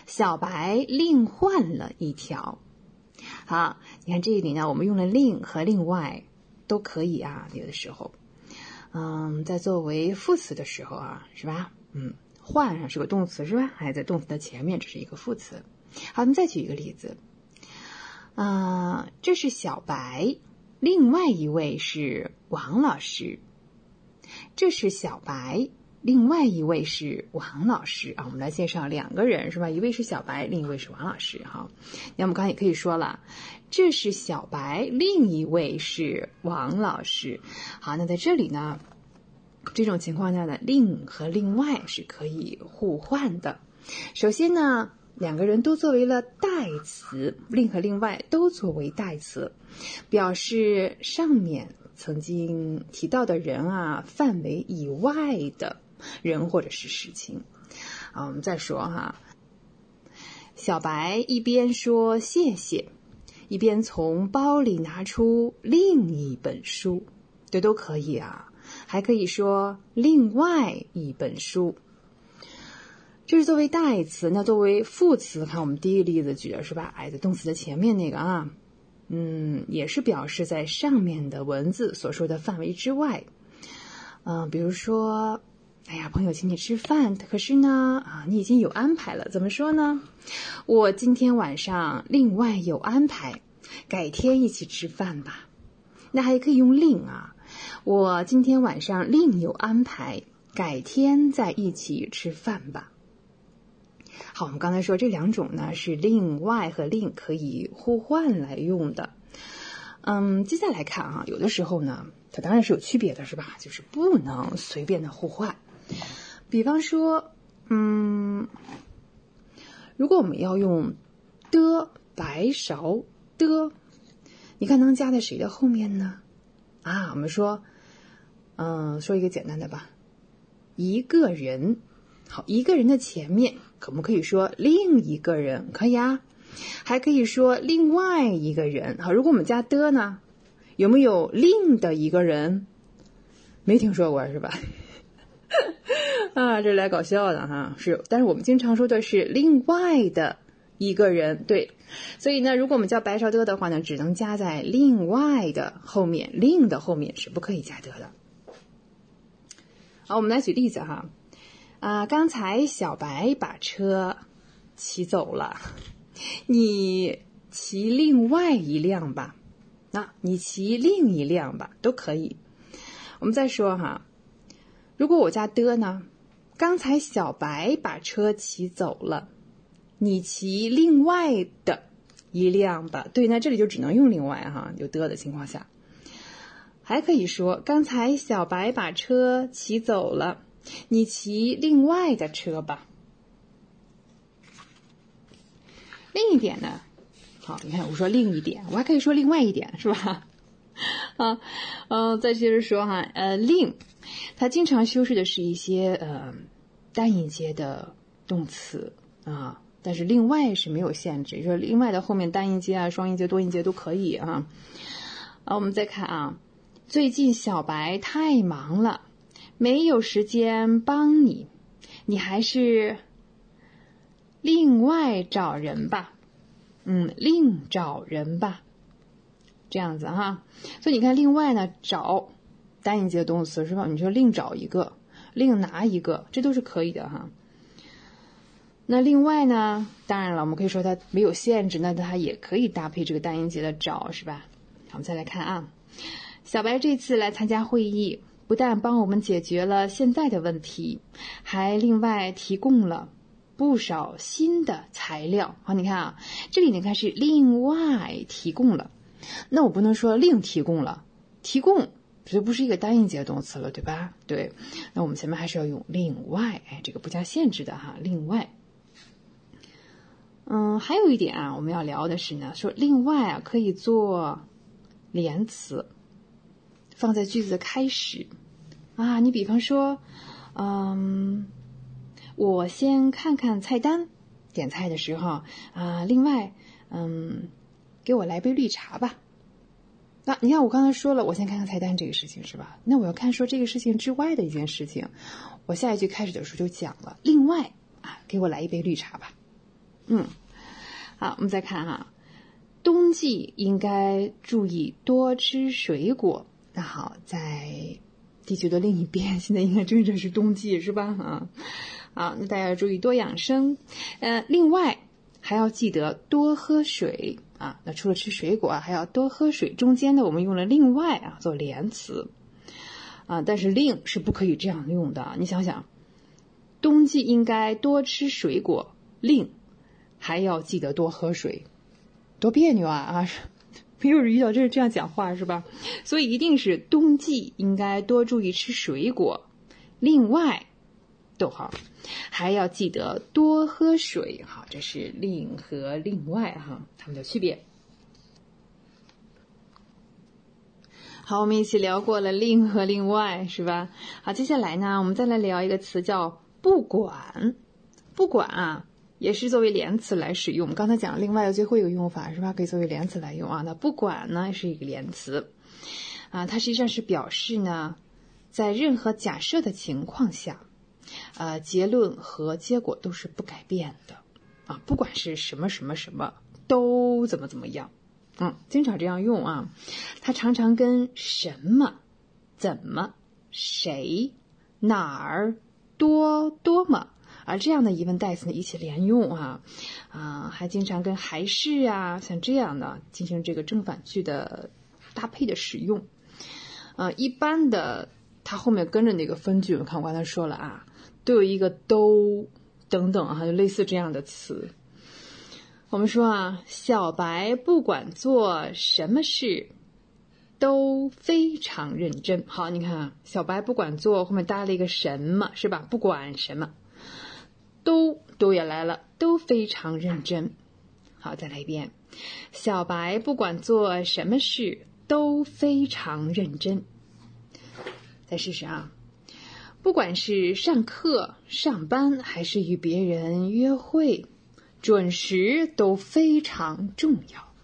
小白另换了一条。好，你看这里呢，我们用了另和另外都可以啊，有的时候，嗯，在作为副词的时候啊，是吧？嗯，换上是个动词是吧？还在动词的前面，这是一个副词。好，我们再举一个例子。啊，这是小白，另外一位是王老师。这是小白，另外一位是王老师啊。我们来介绍两个人是吧？一位是小白，另一位是王老师哈。那我们刚才也可以说了，这是小白，另一位是王老师。好，那在这里呢，这种情况下呢，另和另外是可以互换的。首先呢。两个人都作为了代词，另和另外都作为代词，表示上面曾经提到的人啊范围以外的人或者是事情。啊，我们再说哈，小白一边说谢谢，一边从包里拿出另一本书，这都可以啊，还可以说另外一本书。这是作为代词，那作为副词，看我们第一个例子举的是吧？哎，在动词的前面那个啊，嗯，也是表示在上面的文字所说的范围之外。嗯，比如说，哎呀，朋友请你吃饭，可是呢，啊，你已经有安排了，怎么说呢？我今天晚上另外有安排，改天一起吃饭吧。那还可以用另啊，我今天晚上另有安排，改天再一起吃饭吧。好，我们刚才说这两种呢是另外和另可以互换来用的。嗯，接下来看啊，有的时候呢，它当然是有区别的，是吧？就是不能随便的互换。比方说，嗯，如果我们要用的白勺的，你看能加在谁的后面呢？啊，我们说，嗯，说一个简单的吧，一个人。好，一个人的前面可不可以说另一个人？可以啊，还可以说另外一个人。好，如果我们加的呢，有没有另的一个人？没听说过是吧？啊，这来搞笑的哈，是。但是我们经常说的是另外的一个人，对。所以呢，如果我们叫白勺的的话呢，只能加在另外的后面，另的后面是不可以加的的。好，我们来举例子哈。啊，刚才小白把车骑走了，你骑另外一辆吧。那你骑另一辆吧，都可以。我们再说哈，如果我加的呢？刚才小白把车骑走了，你骑另外的一辆吧。对，那这里就只能用另外哈，有的的情况下，还可以说刚才小白把车骑走了。你骑另外的车吧。另一点呢？好，你看我说另一点，我还可以说另外一点，是吧？啊，嗯，再接着说哈，呃，另，它经常修饰的是一些呃单音节的动词啊，但是另外是没有限制，说另外的后面单音节啊、双音节、多音节都可以啊。啊，我们再看啊，最近小白太忙了。没有时间帮你，你还是另外找人吧。嗯，另找人吧，这样子哈。所以你看，另外呢，找单音节的动词是吧？你说另找一个，另拿一个，这都是可以的哈。那另外呢，当然了，我们可以说它没有限制，那它也可以搭配这个单音节的找是吧？好我们再来看啊。小白这次来参加会议，不但帮我们解决了现在的问题，还另外提供了不少新的材料。好，你看啊，这里你看是另外提供了，那我不能说另提供了，提供这不是一个单音节动词了，对吧？对，那我们前面还是要用另外，哎，这个不加限制的哈，另外。嗯，还有一点啊，我们要聊的是呢，说另外啊可以做连词，放在句子的开始啊。你比方说，嗯，我先看看菜单，点菜的时候啊，另外，嗯，给我来杯绿茶吧。那你看我刚才说了，我先看看菜单这个事情是吧？那我要看说这个事情之外的一件事情，我下一句开始的时候就讲了，另外啊，给我来一杯绿茶吧。嗯，好，我们再看哈，冬季应该注意多吃水果。那好，在地球的另一边，现在应该真正是冬季，是吧？啊，好，那大家要注意多养生。呃，另外还要记得多喝水啊。那除了吃水果啊，还要多喝水。中间呢，我们用了另外啊做连词啊，但是另是不可以这样用的。你想想，冬季应该多吃水果，另。还要记得多喝水，多别扭啊啊！没有人遇到这这样讲话是吧？所以一定是冬季应该多注意吃水果。另外，逗号还要记得多喝水。好，这是另和另外哈，它们的区别。好，我们一起聊过了另和另外是吧？好，接下来呢，我们再来聊一个词叫不管，不管啊。也是作为连词来使用。我们刚才讲了另外的最后一个用法是吧？可以作为连词来用啊。那不管呢是一个连词啊，它实际上是表示呢，在任何假设的情况下，呃，结论和结果都是不改变的啊。不管是什么什么什么，都怎么怎么样，嗯，经常这样用啊。它常常跟什么、怎么、谁、哪儿、多、多么。而这样的疑问代词呢，一起连用啊，啊，还经常跟还是啊，像这样的进行这个正反句的搭配的使用。啊，一般的它后面跟着那个分句，我看我刚才说了啊，都有一个都等等啊，就类似这样的词。我们说啊，小白不管做什么事都非常认真。好，你看啊，小白不管做后面搭了一个什么，是吧？不管什么。都都也来了，都非常认真。好，再来一遍。小白不管做什么事都非常认真。再试试啊！不管是上课、上班，还是与别人约会，准时都非常重要。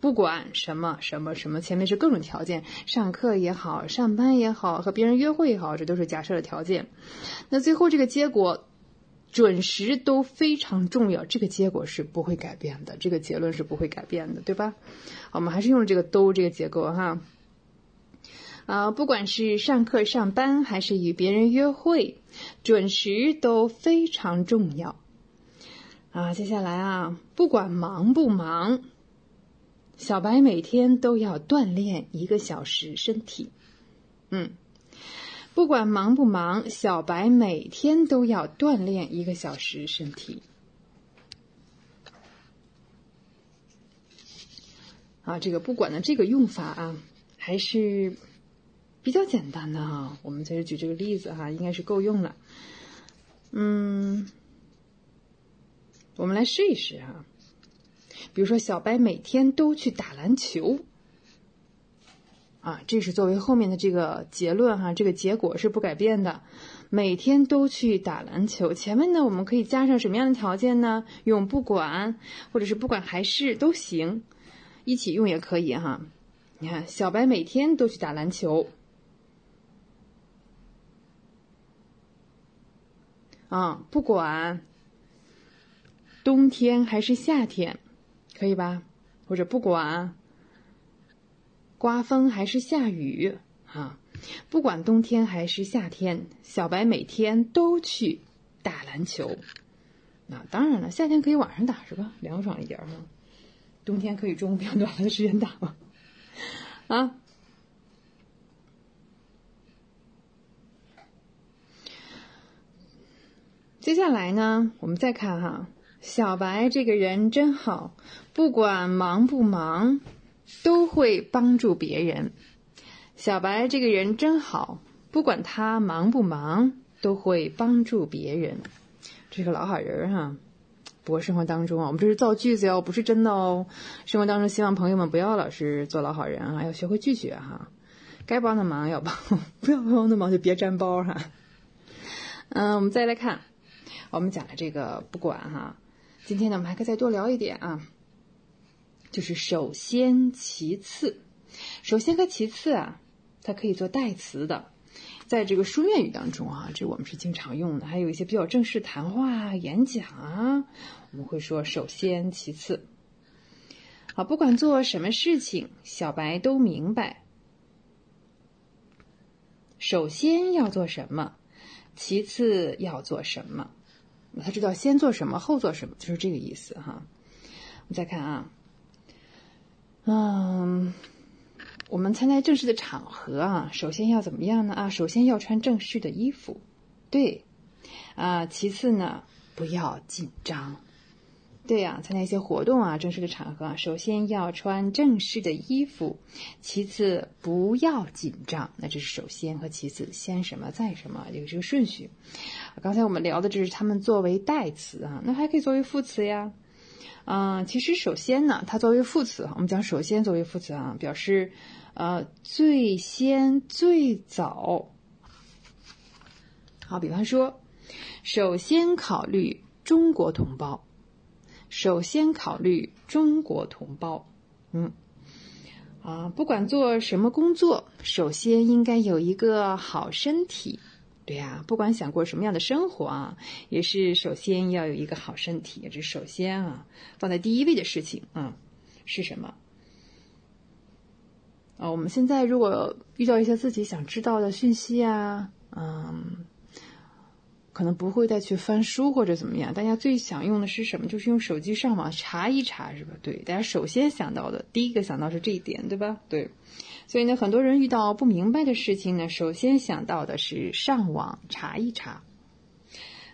不管什么什么什么，前面是各种条件，上课也好，上班也好，和别人约会也好，这都是假设的条件。那最后这个结果，准时都非常重要，这个结果是不会改变的，这个结论是不会改变的，对吧？我们还是用这个都这个结构哈。啊，不管是上课、上班，还是与别人约会，准时都非常重要。啊，接下来啊，不管忙不忙。小白每天都要锻炼一个小时身体，嗯，不管忙不忙，小白每天都要锻炼一个小时身体。啊，这个不管的这个用法啊，还是比较简单的哈。我们在这举这个例子哈，应该是够用了。嗯，我们来试一试哈。比如说，小白每天都去打篮球，啊，这是作为后面的这个结论哈，这个结果是不改变的。每天都去打篮球，前面呢我们可以加上什么样的条件呢？用不管，或者是不管还是都行，一起用也可以哈。你看，小白每天都去打篮球，啊，不管冬天还是夏天。可以吧？或者不管刮风还是下雨啊，不管冬天还是夏天，小白每天都去打篮球。那当然了，夏天可以晚上打是吧？凉爽一点嘛。冬天可以中午比较短的时间打嘛。啊。接下来呢，我们再看哈，小白这个人真好，不管忙不忙，都会帮助别人。小白这个人真好，不管他忙不忙，都会帮助别人。这是个老好人哈。不过生活当中啊，我们这是造句子哟，不是真的哦。生活当中，希望朋友们不要老是做老好人啊，要学会拒绝哈。该帮的忙要帮，不要帮的忙就别沾包哈。嗯，我们再来看。我们讲的这个不管哈，今天呢我们还可以再多聊一点啊，就是首先其次，首先和其次啊，它可以做代词的，在这个书面语当中啊，这我们是经常用的，还有一些比较正式谈话、演讲啊，我们会说首先其次。好，不管做什么事情，小白都明白，首先要做什么，其次要做什么。他知道先做什么，后做什么，就是这个意思哈。我们再看啊，嗯，我们参加正式的场合啊，首先要怎么样呢？啊，首先要穿正式的衣服，对，啊，其次呢，不要紧张。对呀，参加一些活动啊，正式的场合啊，首先要穿正式的衣服，其次不要紧张。那这是首先和其次，先什么再什么，有这个顺序。刚才我们聊的这是他们作为代词啊，那还可以作为副词呀。嗯，其实首先呢，它作为副词，我们讲首先作为副词啊，表示呃最先最早。好，比方说，首先考虑中国同胞。首先考虑中国同胞，嗯，啊，不管做什么工作，首先应该有一个好身体，对呀，不管想过什么样的生活啊，也是首先要有一个好身体，这是首先啊，放在第一位的事情啊，是什么？啊，我们现在如果遇到一些自己想知道的讯息啊，嗯。可能不会再去翻书或者怎么样，大家最想用的是什么？就是用手机上网查一查，是吧？对，大家首先想到的第一个想到是这一点，对吧？对，所以呢，很多人遇到不明白的事情呢，首先想到的是上网查一查。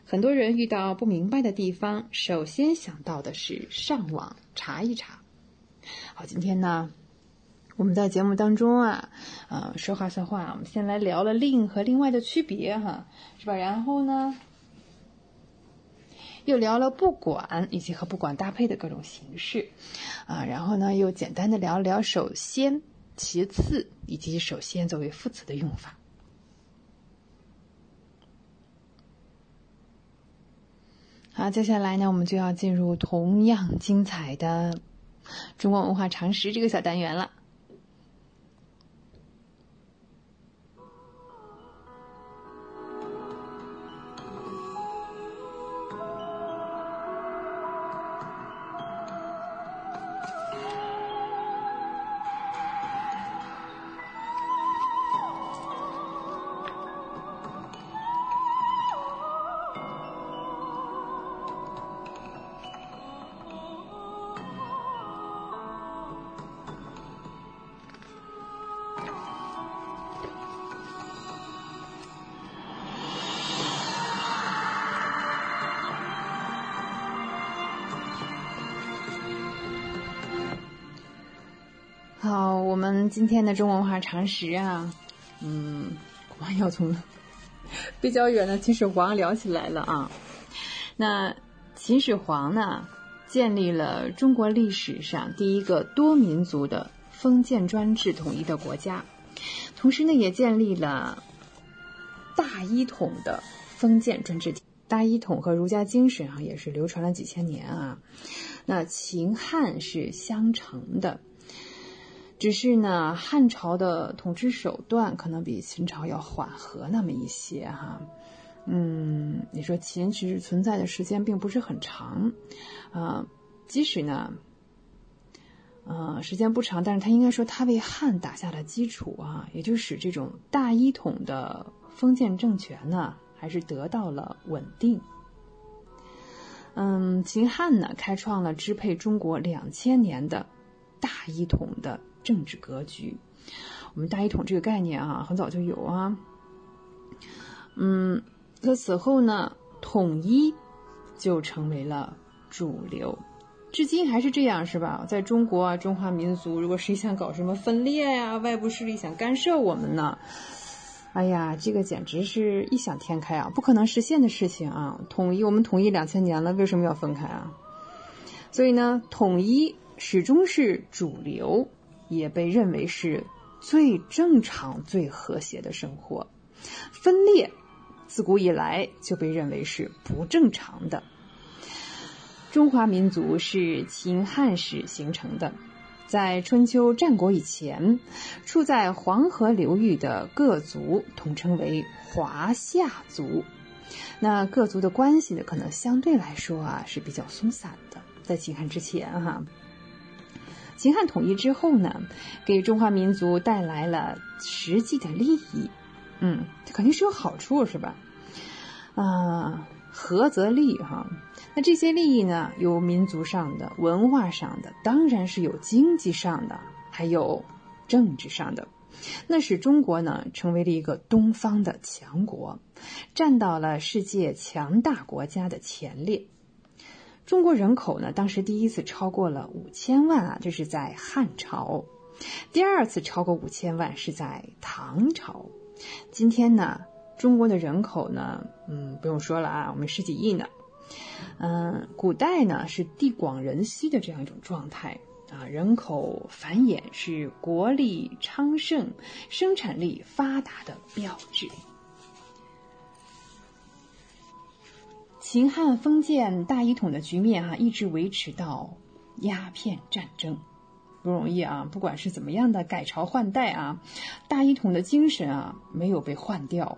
很多人遇到不明白的地方，首先想到的是上网查一查。好，今天呢，我们在节目当中啊，呃，说话算话，我们先来聊了另和另外的区别，哈。是吧？然后呢，又聊了不管以及和不管搭配的各种形式，啊，然后呢，又简单的聊了聊首先、其次以及首先作为副词的用法。好，接下来呢，我们就要进入同样精彩的中国文化常识这个小单元了。今天的中文化常识啊，嗯，我们要从 比较远的秦始皇聊起来了啊。那秦始皇呢，建立了中国历史上第一个多民族的封建专制统一的国家，同时呢，也建立了大一统的封建专制。大一统和儒家精神啊，也是流传了几千年啊。那秦汉是相承的。只是呢，汉朝的统治手段可能比秦朝要缓和那么一些哈。嗯，你说秦其实存在的时间并不是很长，啊，即使呢，呃，时间不长，但是他应该说他为汉打下了基础啊，也就使这种大一统的封建政权呢，还是得到了稳定。嗯，秦汉呢，开创了支配中国两千年的大一统的。政治格局，我们大一统这个概念啊，很早就有啊。嗯，在此后呢，统一就成为了主流，至今还是这样，是吧？在中国啊，中华民族如果谁想搞什么分裂呀，外部势力想干涉我们呢？哎呀，这个简直是异想天开啊，不可能实现的事情啊！统一，我们统一两千年了，为什么要分开啊？所以呢，统一始终是主流，也被认为是最正常、最和谐的生活。分裂，自古以来就被认为是不正常的。中华民族是秦汉时形成的。在春秋战国以前，处在黄河流域的各族统称为华夏族。那各族的关系呢，可能相对来说啊是比较松散的。在秦汉之前，哈，秦汉统一之后呢，给中华民族带来了实际的利益。嗯，肯定是有好处，是吧？啊，合则利，哈。那这些利益呢，有民族上的、文化上的，当然是有经济上的，还有政治上的。那使中国呢，成为了一个东方的强国，站到了世界强大国家的前列。中国人口呢，当时第一次超过了五千万啊，这是在汉朝；第二次超过五千万是在唐朝。今天呢，中国的人口呢，嗯，不用说了啊，我们十几亿呢。嗯，古代呢是地广人稀的这样一种状态啊，人口繁衍是国力昌盛、生产力发达的标志。秦汉封建大一统的局面哈，一直维持到鸦片战争，不容易啊！不管是怎么样的改朝换代啊，大一统的精神啊没有被换掉。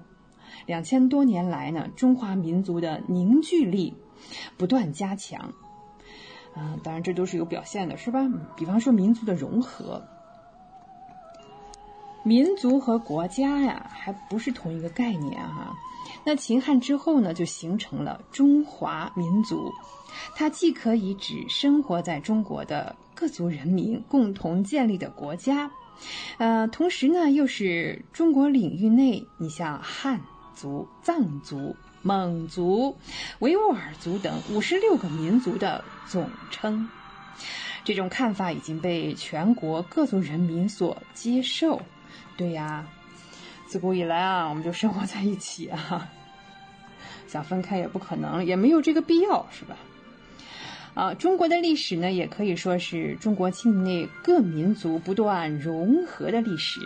两千多年来呢，中华民族的凝聚力。不断加强，啊，当然这都是有表现的，是吧？比方说民族的融合，民族和国家呀，还不是同一个概念哈。那秦汉之后呢，就形成了中华民族，它既可以指生活在中国的各族人民共同建立的国家，呃，同时呢，又是中国领域内，你像汉族、藏族。蒙族、维吾尔族等五十六个民族的总称，这种看法已经被全国各族人民所接受。对呀，自古以来啊，我们就生活在一起啊，想分开也不可能，也没有这个必要，是吧？啊，中国的历史呢，也可以说是中国境内各民族不断融合的历史。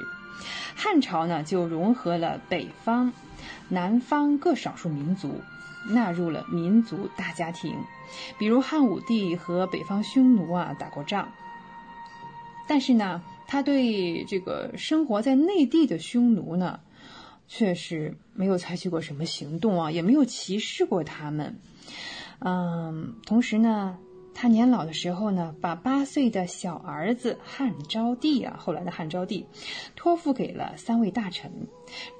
汉朝呢，就融合了北方。南方各少数民族纳入了民族大家庭，比如汉武帝和北方匈奴啊打过仗，但是呢，他对这个生活在内地的匈奴呢，却是没有采取过什么行动啊，也没有歧视过他们。嗯，同时呢。他年老的时候呢，把八岁的小儿子汉昭帝啊，后来的汉昭帝，托付给了三位大臣，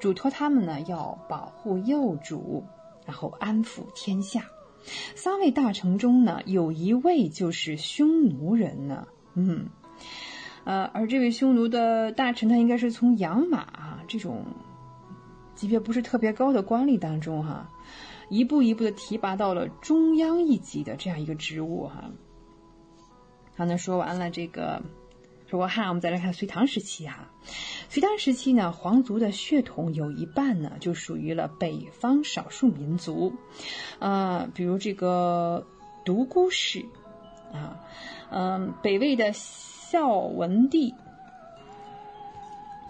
嘱托他们呢要保护幼主，然后安抚天下。三位大臣中呢，有一位就是匈奴人呢，嗯，呃，而这位匈奴的大臣，他应该是从养马这种级别不是特别高的官吏当中哈。一步一步的提拔到了中央一级的这样一个职务哈。好，那说完了这个，说过汉，我们再来看隋唐时期哈。隋唐时期呢，皇族的血统有一半呢就属于了北方少数民族，呃，比如这个独孤氏啊，嗯，北魏的孝文帝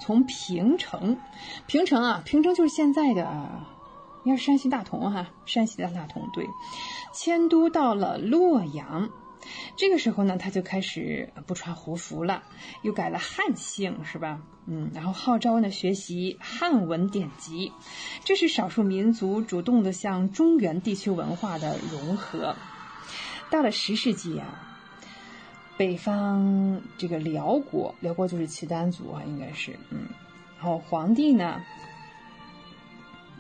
从平城，平城啊，平城就是现在的。应该是山西大同哈，山西的大同对，迁都到了洛阳。这个时候呢，他就开始不穿胡服了，又改了汉姓，是吧？嗯，然后号召呢学习汉文典籍，这是少数民族主动的向中原地区文化的融合。到了十世纪啊，北方这个辽国，辽国就是契丹族啊，应该是嗯，然后皇帝呢。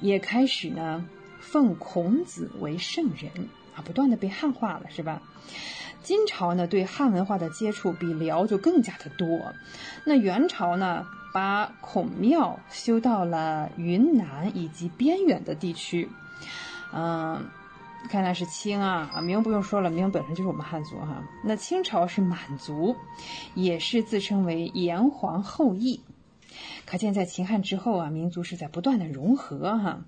也开始呢，奉孔子为圣人啊，不断的被汉化了，是吧？金朝呢，对汉文化的接触比辽就更加的多。那元朝呢，把孔庙修到了云南以及边远的地区。嗯，看那是清啊，啊明不用说了，明本身就是我们汉族哈。那清朝是满族，也是自称为炎黄后裔。可见，在秦汉之后啊，民族是在不断的融合哈。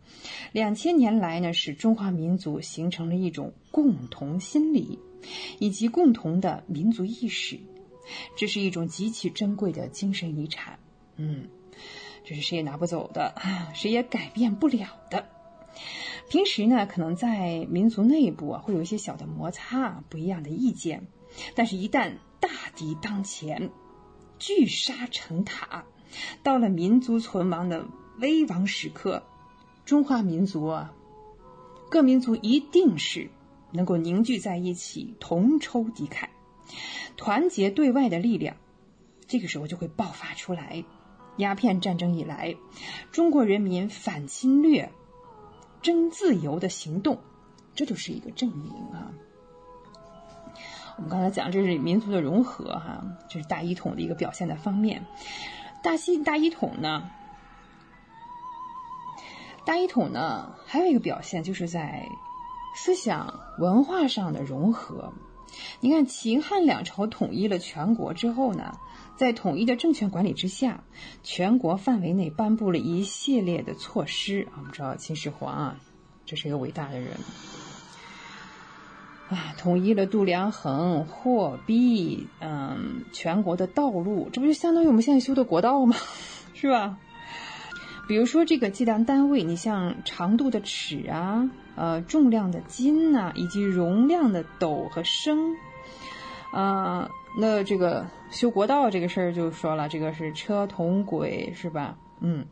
两千年来呢，使中华民族形成了一种共同心理，以及共同的民族意识。这是一种极其珍贵的精神遗产，嗯，这是谁也拿不走的，谁也改变不了的。平时呢，可能在民族内部啊，会有一些小的摩擦，不一样的意见，但是，一旦大敌当前，聚沙成塔。到了民族存亡的危亡时刻，中华民族啊，各民族一定是能够凝聚在一起，同仇敌忾，团结对外的力量。这个时候就会爆发出来。鸦片战争以来，中国人民反侵略、争自由的行动，这就是一个证明啊。我们刚才讲，这是民族的融合哈，这是大一统的一个表现的方面。大西大一统呢？大一统呢，还有一个表现，就是在思想文化上的融合。你看，秦汉两朝统一了全国之后呢，在统一的政权管理之下，全国范围内颁布了一系列的措施。我们知道秦始皇啊，这是一个伟大的人啊，统一了度量衡、货币，嗯，全国的道路，这不就相当于我们现在修的国道吗？是吧？比如说这个计量单位，你像长度的尺啊，呃，重量的斤呐，以及容量的斗和升，啊，那这个修国道这个事儿就说了，这个是车同轨是吧？嗯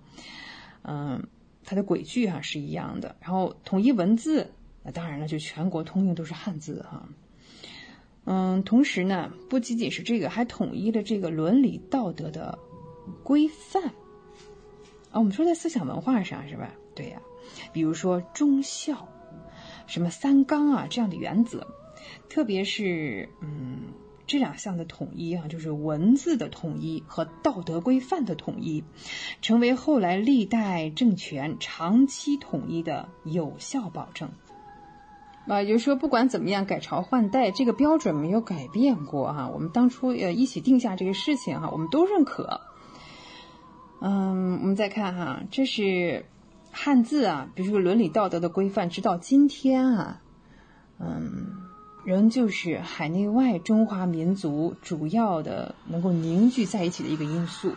嗯，它的轨距哈是一样的，然后统一文字。那当然了，就全国通用都是汉字哈。嗯，同时呢，不仅仅是这个，还统一了这个伦理道德的规范。啊，我们说在思想文化上是吧？对呀，比如说忠孝，什么三纲啊这样的原则，特别是嗯这两项的统一啊，就是文字的统一和道德规范的统一，成为后来历代政权长期统一的有效保证。啊，也就是说，不管怎么样改朝换代，这个标准没有改变过哈。我们当初呃一起定下这个事情哈，我们都认可。嗯，我们再看哈，这是汉字啊，比如说伦理道德的规范，直到今天啊，嗯，仍旧是海内外中华民族主要的能够凝聚在一起的一个因素。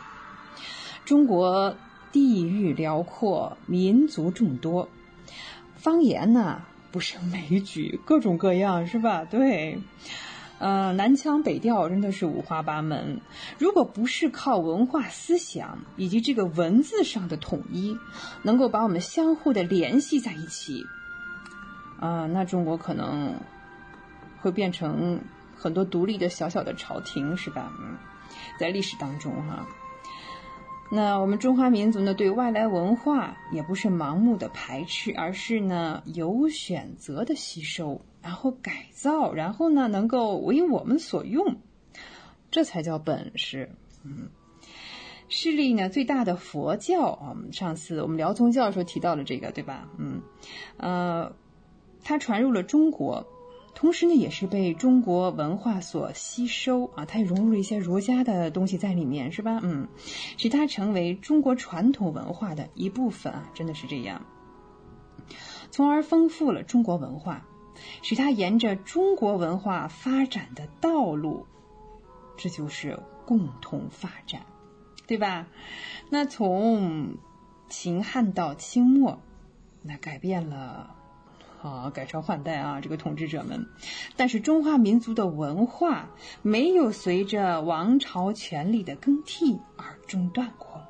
中国地域辽阔，民族众多，方言呢？不胜枚举，各种各样，是吧？对，呃，南腔北调真的是五花八门。如果不是靠文化思想以及这个文字上的统一，能够把我们相互的联系在一起，啊，那中国可能会变成很多独立的小小的朝廷，是吧？嗯，在历史当中，哈。那我们中华民族呢，对外来文化也不是盲目的排斥，而是呢有选择的吸收，然后改造，然后呢能够为我们所用，这才叫本事。嗯，势力呢最大的佛教啊，上次我们聊宗教的时候提到了这个，对吧？嗯，呃，它传入了中国。同时呢，也是被中国文化所吸收啊，它也融入了一些儒家的东西在里面，是吧？嗯，使它成为中国传统文化的一部分啊，真的是这样，从而丰富了中国文化，使它沿着中国文化发展的道路，这就是共同发展，对吧？那从秦汉到清末，那改变了。啊，改朝换代啊，这个统治者们，但是中华民族的文化没有随着王朝权力的更替而中断过，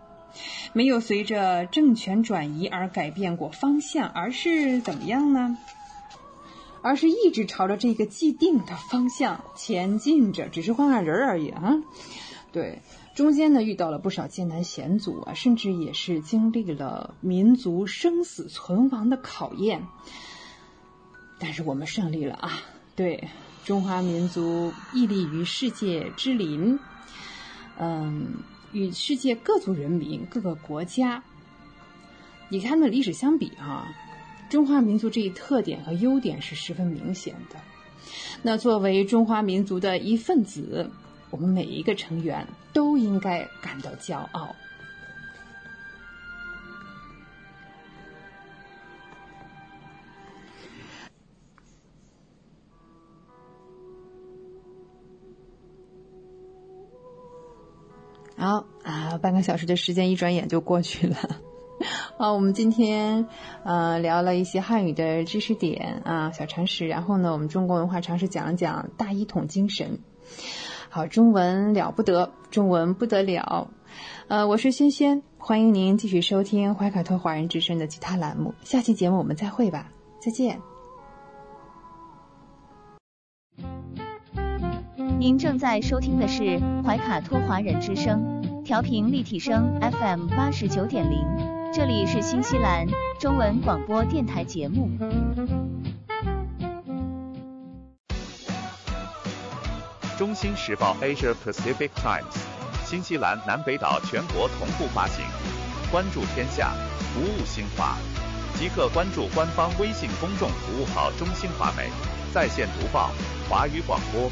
没有随着政权转移而改变过方向，而是怎么样呢？而是一直朝着这个既定的方向前进着，只是换换人而已啊。对，中间呢遇到了不少艰难险阻啊，甚至也是经历了民族生死存亡的考验。但是我们胜利了啊！对，中华民族屹立于世界之林，嗯，与世界各族人民、各个国家，你看那历史相比哈，中华民族这一特点和优点是十分明显的。那作为中华民族的一份子，我们每一个成员都应该感到骄傲。好啊，半个小时的时间一转眼就过去了。好，我们今天呃聊了一些汉语的知识点啊，小常识。然后呢，我们中国文化常识讲讲大一统精神。好，中文了不得，中文不得了。呃，我是轩轩，欢迎您继续收听怀卡托华人之声的其他栏目。下期节目我们再会吧，再见。您正在收听的是怀卡托华人之声，调频立体声 FM 八十九点零，这里是新西兰中文广播电台节目。中新时报 Asia Pacific Times，新西兰南北岛全国同步发行。关注天下，服务新华，即刻关注官方微信公众服务号“中新华媒”，在线读报、华语广播。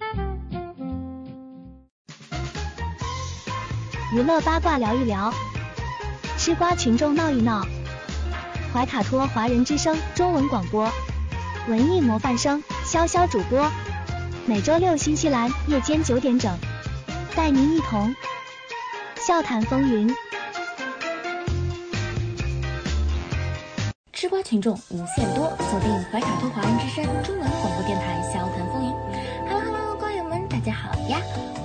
娱乐八卦聊一聊，吃瓜群众闹一闹。怀卡托华人之声中文广播，文艺模范生。潇潇主播，每周六新西兰夜间九点整，带您一同。笑谈风云。吃瓜群众无限多，锁定怀卡托华人之声中文广播电台笑谈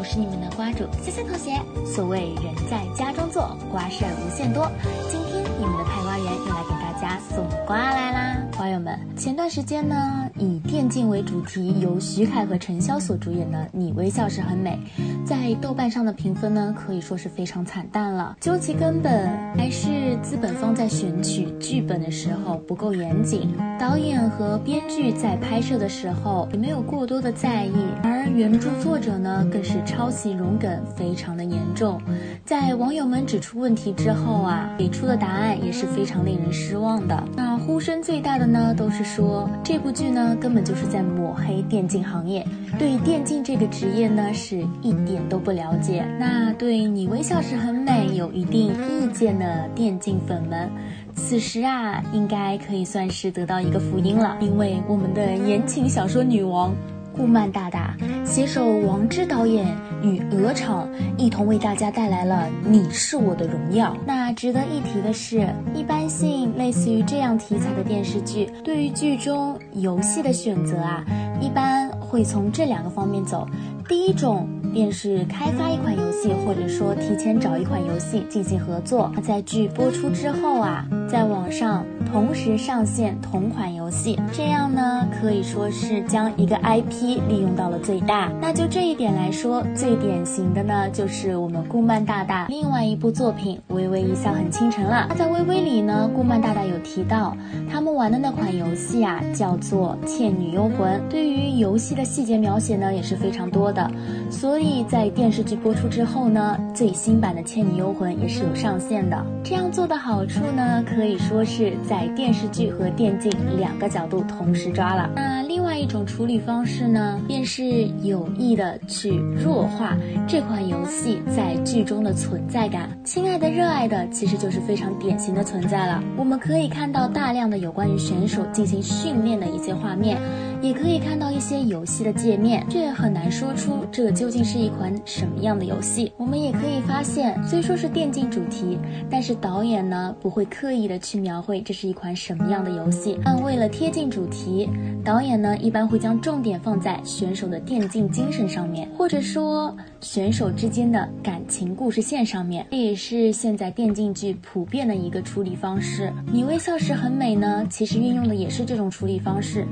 是你们的瓜主谢谢同学。所谓人在家中坐，瓜事儿无限多。今天你们的派瓜员又来给大家送瓜来啦！瓜友们，前段时间呢，以电竞为主题，由徐凯和陈潇所主演的《你微笑时很美》，在豆瓣上的评分呢，可以说是非常惨淡了。究其根本，还是资本方在选取剧本的时候不够严谨，导演和编剧在拍摄的时候也没有过多的在意，而原著作者呢，更是抄袭融梗非常的严重。在网友们指出问题之后啊，给出的答案也是非常令人失望的。那呼声最大的呢，都是说这部剧呢根本就是在抹黑电竞行业，对电竞这个职业呢是一点都不了解。那对你微笑时很美有一定意见的电竞粉们，此时啊应该可以算是得到一个福音了，因为我们的言情小说女王。顾漫大大携手王之导演与鹅厂一同为大家带来了《你是我的荣耀》。那值得一提的是，一般性类似于这样题材的电视剧，对于剧中游戏的选择啊，一般会从这两个方面走。第一种便是开发一款游戏，或者说提前找一款游戏进行合作，在剧播出之后啊，在网上同时上线同款游戏，这样呢可以说是将一个 IP 利用到了最大。那就这一点来说，最典型的呢就是我们顾漫大大另外一部作品《微微一笑很倾城》了。那在《微微》里呢，顾漫大大有提到他们玩的那款游戏啊，叫做《倩女幽魂》，对于游戏的细节描写呢也是非常多的。的，所以在电视剧播出之后呢，最新版的《倩女幽魂》也是有上线的。这样做的好处呢，可可以说是在电视剧和电竞两个角度同时抓了。那另外一种处理方式呢，便是有意的去弱化这款游戏在剧中的存在感。亲爱的，热爱的，其实就是非常典型的存在了。我们可以看到大量的有关于选手进行训练的一些画面，也可以看到一些游戏的界面，却很难说出。这究竟是一款什么样的游戏？我们也可以发现，虽说是电竞主题，但是导演呢不会刻意的去描绘这是一款什么样的游戏。但为了贴近主题，导演呢一般会将重点放在选手的电竞精神上面，或者说选手之间的感情故事线上面。这也是现在电竞剧普遍的一个处理方式。你微笑时很美呢，其实运用的也是这种处理方式，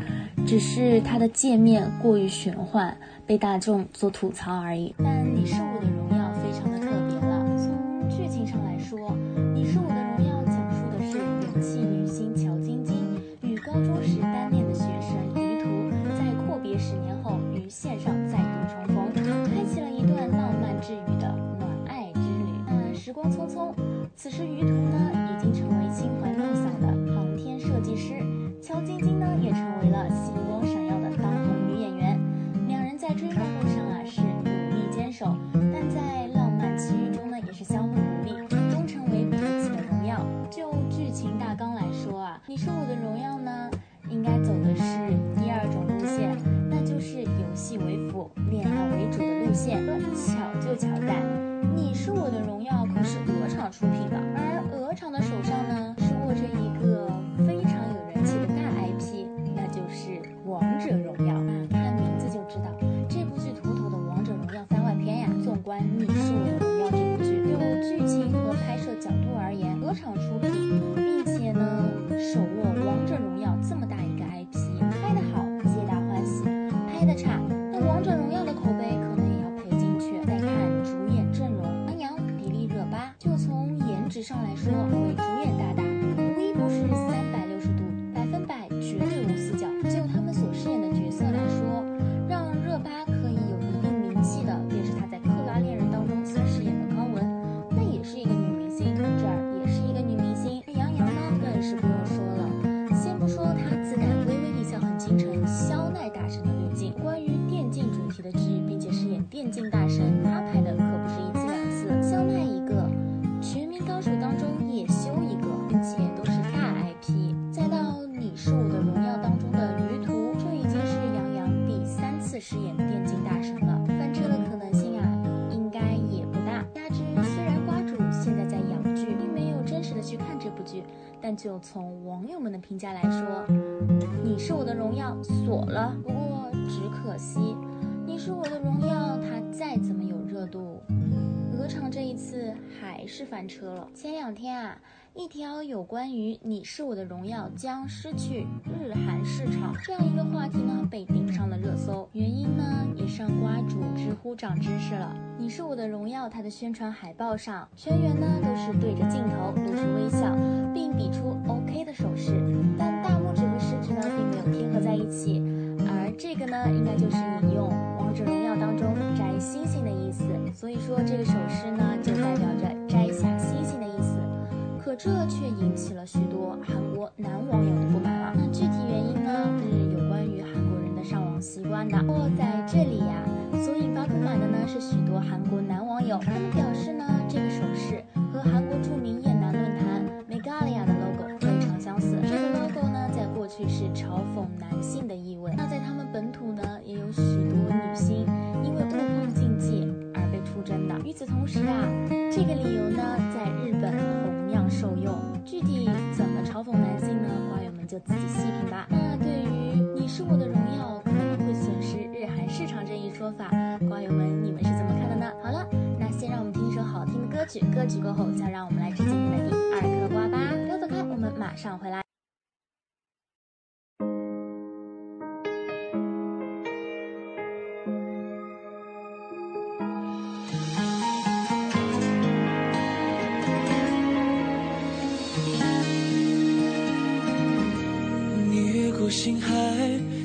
只是是它的界面过于玄幻，被大众所吐槽而已。但你是我的荣耀从网友们的评价来说，《你是我的荣耀》锁了。不过只可惜，《你是我的荣耀》它再怎么有热度，鹅厂这一次还是翻车了。前两天啊，一条有关于《你是我的荣耀》将失去日韩市场这样一个话题呢，被顶上了热搜。原因呢，也是让瓜主知乎长知识了。《你是我的荣耀》它的宣传海报上，全员呢都是对着镜头露出微笑，并比出 OK 的手势，但大拇指和食指呢并没有贴合在一起。而这个呢，应该就是引用《王者荣耀》当中摘星星的意思，所以说这个手势呢就代表着摘下星星的意思。可这却引起了许多韩国男网友的不满了。那具体原因呢，是有关于韩国人的上网习惯的。不过在这里呀、所引发不满的呢是许多韩国男网友，他们表示呢，这个手势和韩国著名厌男论坛 Megalia 的 logo 非常相似。这个 logo 呢，在过去是嘲讽男性的意味。那在他们本土呢，也有许多女星因为误碰禁忌而被出征的。与此同时啊，这个理由呢，具体怎么嘲讽男性呢？瓜友们就自己细品吧。那对于“你是我的荣耀”可能会损失日韩市场这一说法，瓜友们你们是怎么看的呢？好了，那先让我们听一首好听的歌曲，歌曲过后再让我们来吃今天的第二颗瓜吧。不要走开，我们马上回来。我心海，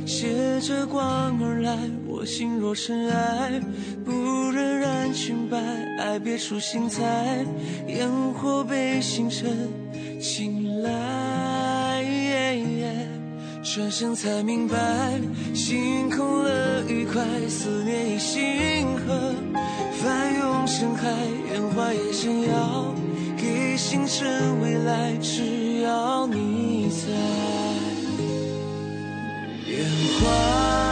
携着光而来，我心若尘埃，不忍染裙摆，爱别出心裁，烟火被星辰青睐。转身才明白，心空了愉快，思念已星河，翻涌成海，烟花也想要给星辰未来，只要你在。烟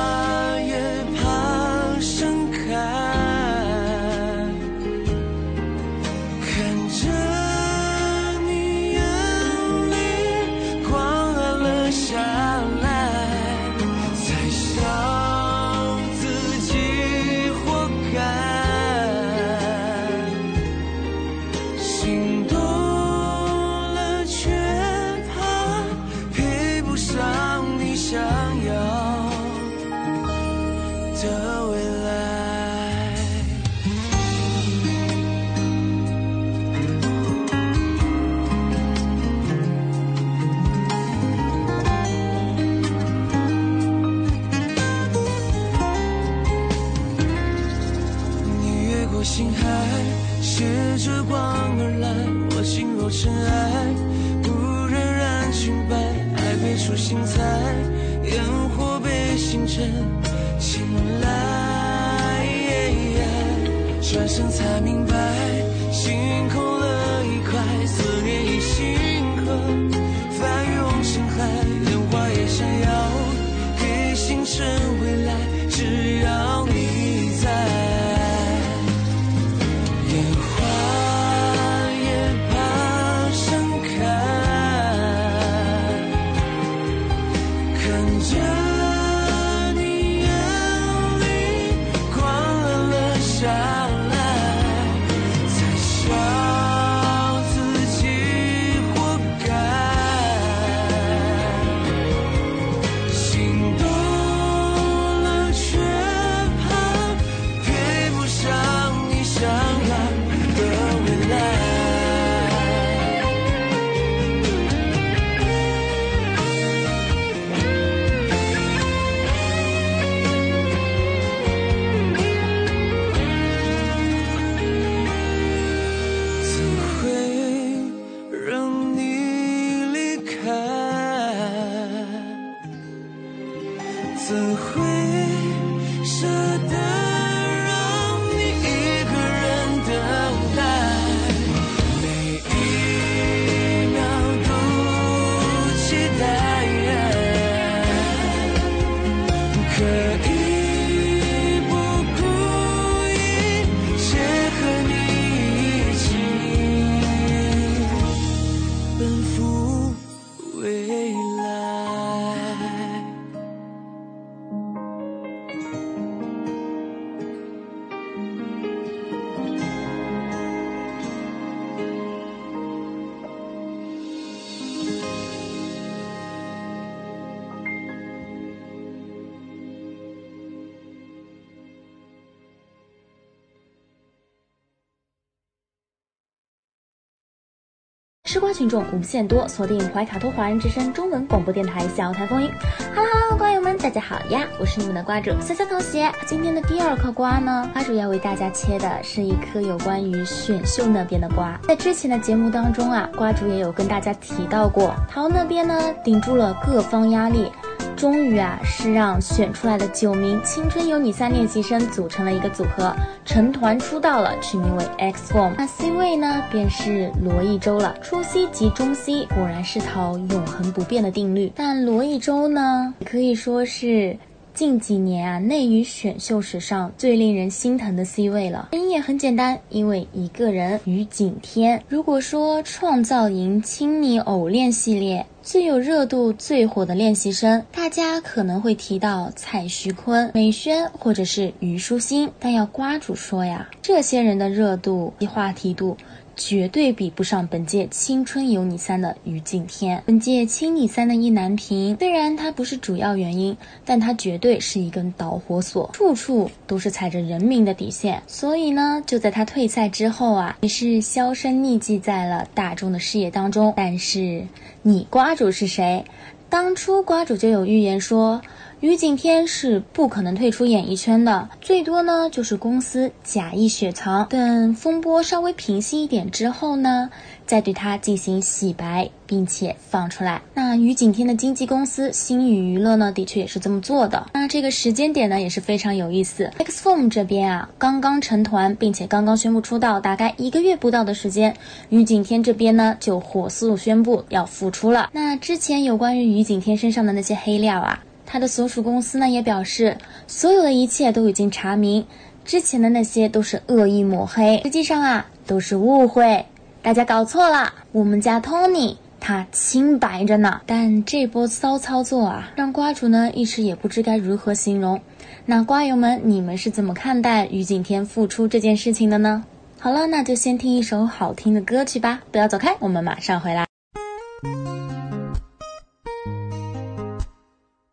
吃瓜群众无限多，锁定怀卡托华人之声中文广播电台小台风云。哈喽哈喽瓜友们，大家好呀！我是你们的瓜主潇潇同学。今天的第二颗瓜呢，瓜主要为大家切的是一颗有关于选秀那边的瓜。在之前的节目当中啊，瓜主也有跟大家提到过，桃那边呢顶住了各方压力。终于啊，是让选出来的九名青春有你三练习生组成了一个组合，成团出道了，取名为 X Form。那 C 位呢，便是罗一舟了。初 C 及中 C 果然是套永恒不变的定律，但罗一舟呢，可以说是。近几年啊，内娱选秀史上最令人心疼的 C 位了。原因也很简单，因为一个人于景天。如果说创造营亲昵偶练系列最有热度、最火的练习生，大家可能会提到蔡徐坤、美萱或者是虞书欣，但要瓜主说呀，这些人的热度及话题度。绝对比不上本届《青春有你三》的于敬天。本届《青你三》的意难平，虽然它不是主要原因，但它绝对是一根导火索，处处都是踩着人民的底线。所以呢，就在他退赛之后啊，也是销声匿迹在了大众的视野当中。但是你瓜主是谁？当初瓜主就有预言说。于景天是不可能退出演艺圈的，最多呢就是公司假意雪藏，等风波稍微平息一点之后呢，再对他进行洗白，并且放出来。那于景天的经纪公司星宇娱乐呢，的确也是这么做的。那这个时间点呢，也是非常有意思。X Form 这边啊，刚刚成团，并且刚刚宣布出道，大概一个月不到的时间，于景天这边呢就火速宣布要复出了。那之前有关于于景天身上的那些黑料啊。他的所属公司呢也表示，所有的一切都已经查明，之前的那些都是恶意抹黑，实际上啊都是误会，大家搞错了。我们家 Tony 他清白着呢，但这波骚操作啊，让瓜主呢一时也不知该如何形容。那瓜友们，你们是怎么看待于景天复出这件事情的呢？好了，那就先听一首好听的歌曲吧，不要走开，我们马上回来。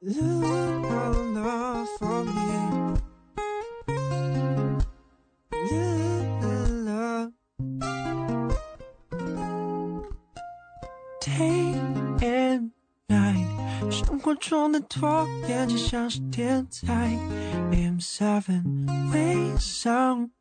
love for me. Love. Day and night，生活中的拖延就像是天才。AM seven way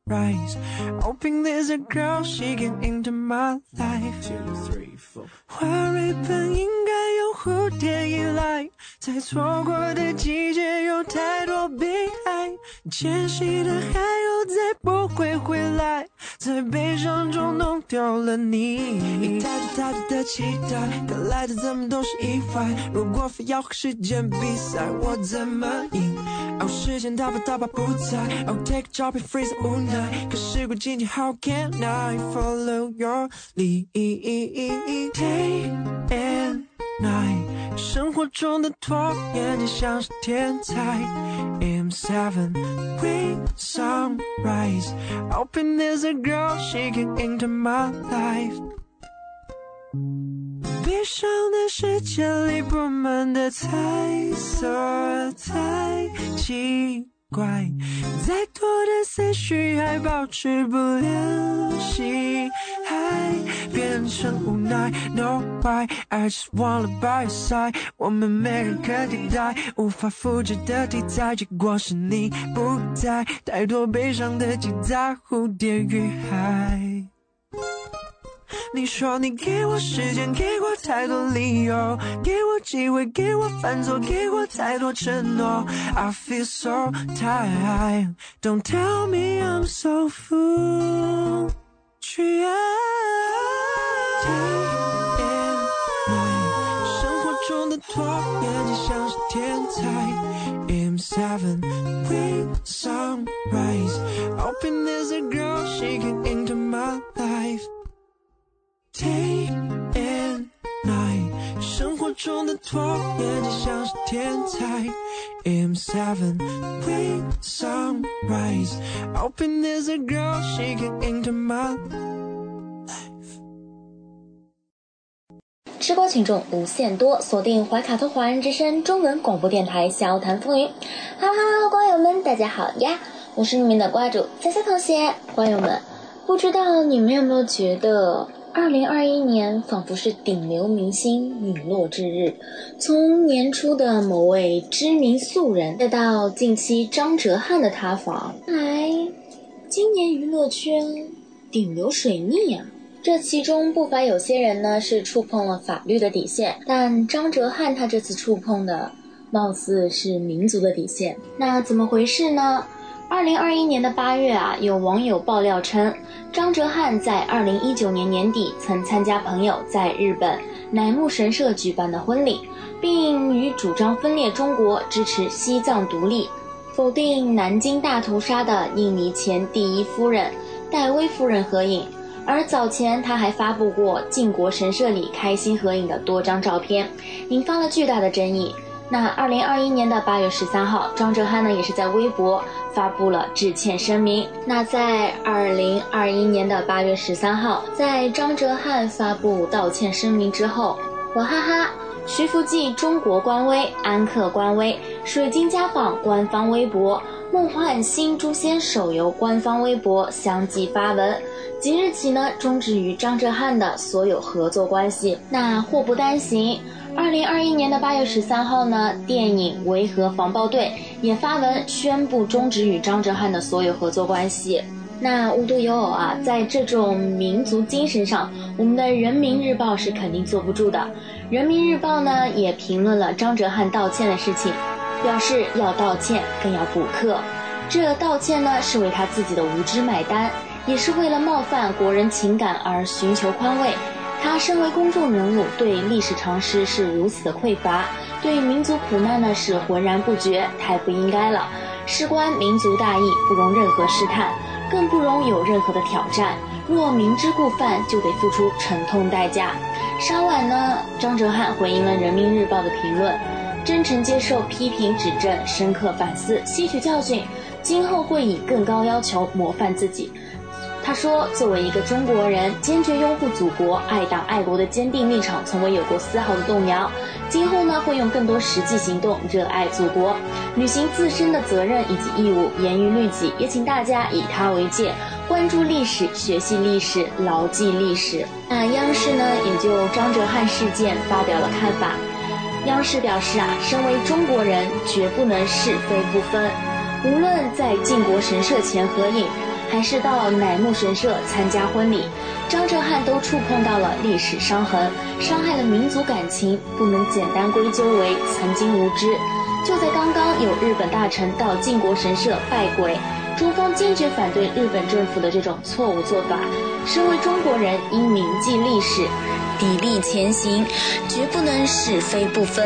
Sunrise, hoping there's a girl she can into my life. Two, three, four. 花蕊本应该有蝴蝶依赖，在错过的季节有太多悲哀，迁徙的海鸥再不会回来，在悲伤中弄丢了你。一太多太多的期待，可来的怎么都是意外。如果非要和时间比赛，我怎么赢？哦，时间它吧它吧不在。哦，take a job and freeze 无奈。可时过境迁，How can I follow your lead? Day and night，生活中的拖延就像是天才。M seven we sunrise. Hoping there's a girl she can enter my life. 悲伤的世界里布满的彩色太奇 怪，再多的思绪还保持不了心，还变成无奈。No why I just wanna by your side，我们没人可替代，无法复制的题材，结果是你不在，太多悲伤的记载，蝴蝶与海。你说你给我时间，给过太多理由，给我机会，给我犯错，给过太多承诺。I feel so tired, don't tell me I'm so fool. 去爱。Day and night，生活中的拖延就像是天才。M seven we sunrise, hoping there's a girl she can enter my life. Day and night，生活中的拖延就像是天才。M seven we sunrise, hoping there's a girl she can enter my 吃瓜群众无限多，锁定怀卡托华人之声中文广播电台，笑谈风云。哈喽哈喽，瓜友们，大家好呀！我是你们的瓜主佳佳同学。瓜友们，不知道你们有没有觉得，二零二一年仿佛是顶流明星陨落之日？从年初的某位知名素人，再到近期张哲瀚的塌房，来，今年娱乐圈顶流水逆呀、这其中不乏有些人呢是触碰了法律的底线，但张哲瀚他这次触碰的，貌似是民族的底线。那怎么回事呢？二零二一年的八月啊，有网友爆料称，张哲瀚在二零一九年年底曾参加朋友在日本乃木神社举办的婚礼，并与主张分裂中国、支持西藏独立、否定南京大屠杀的印尼前第一夫人戴薇夫人合影。而早前他还发布过靖国神社里开心合影的多张照片，引发了巨大的争议。那二零二一年的八月十三号，张哲瀚呢也是在微博发布了致歉声明。那在二零二一年的八月十三号，在张哲瀚发布道歉声明之后，娃哈哈、徐福记中国官微、安克官微、水晶家纺官方微博、梦幻新诛仙手游官方微博相继发文。即日起呢，终止与张哲瀚的所有合作关系。那祸不单行，二零二一年的八月十三号呢，电影《维和防暴队》也发文宣布终止与张哲瀚的所有合作关系。那无独有偶啊，在这种民族精神上，我们的人民日报是肯定坐不住的。人民日报呢也评论了张哲瀚道歉的事情，表示要道歉更要补课。这道歉呢是为他自己的无知买单。也是为了冒犯国人情感而寻求宽慰。他身为公众人物，对历史常识是如此的匮乏，对民族苦难呢是浑然不觉，太不应该了。事关民族大义，不容任何试探，更不容有任何的挑战。若明知故犯，就得付出沉痛代价。稍晚呢，张哲瀚回应了人民日报的评论，真诚接受批评指正，深刻反思，吸取教训，今后会以更高要求模范自己。他说：“作为一个中国人，坚决拥护祖国、爱党爱国的坚定立场，从未有过丝毫的动摇。今后呢，会用更多实际行动热爱祖国，履行自身的责任以及义务，严于律己。也请大家以他为戒，关注历史，学习历史，牢记历史。”那央视呢，也就张哲瀚事件发表了看法。央视表示啊，身为中国人，绝不能是非不分，无论在靖国神社前合影。还是到乃木神社参加婚礼，张哲瀚都触碰到了历史伤痕，伤害了民族感情，不能简单归咎为曾经无知。就在刚刚，有日本大臣到靖国神社拜鬼，中方坚决反对日本政府的这种错误做法。身为中国人，应铭记历史。砥砺前行，绝不能是非不分，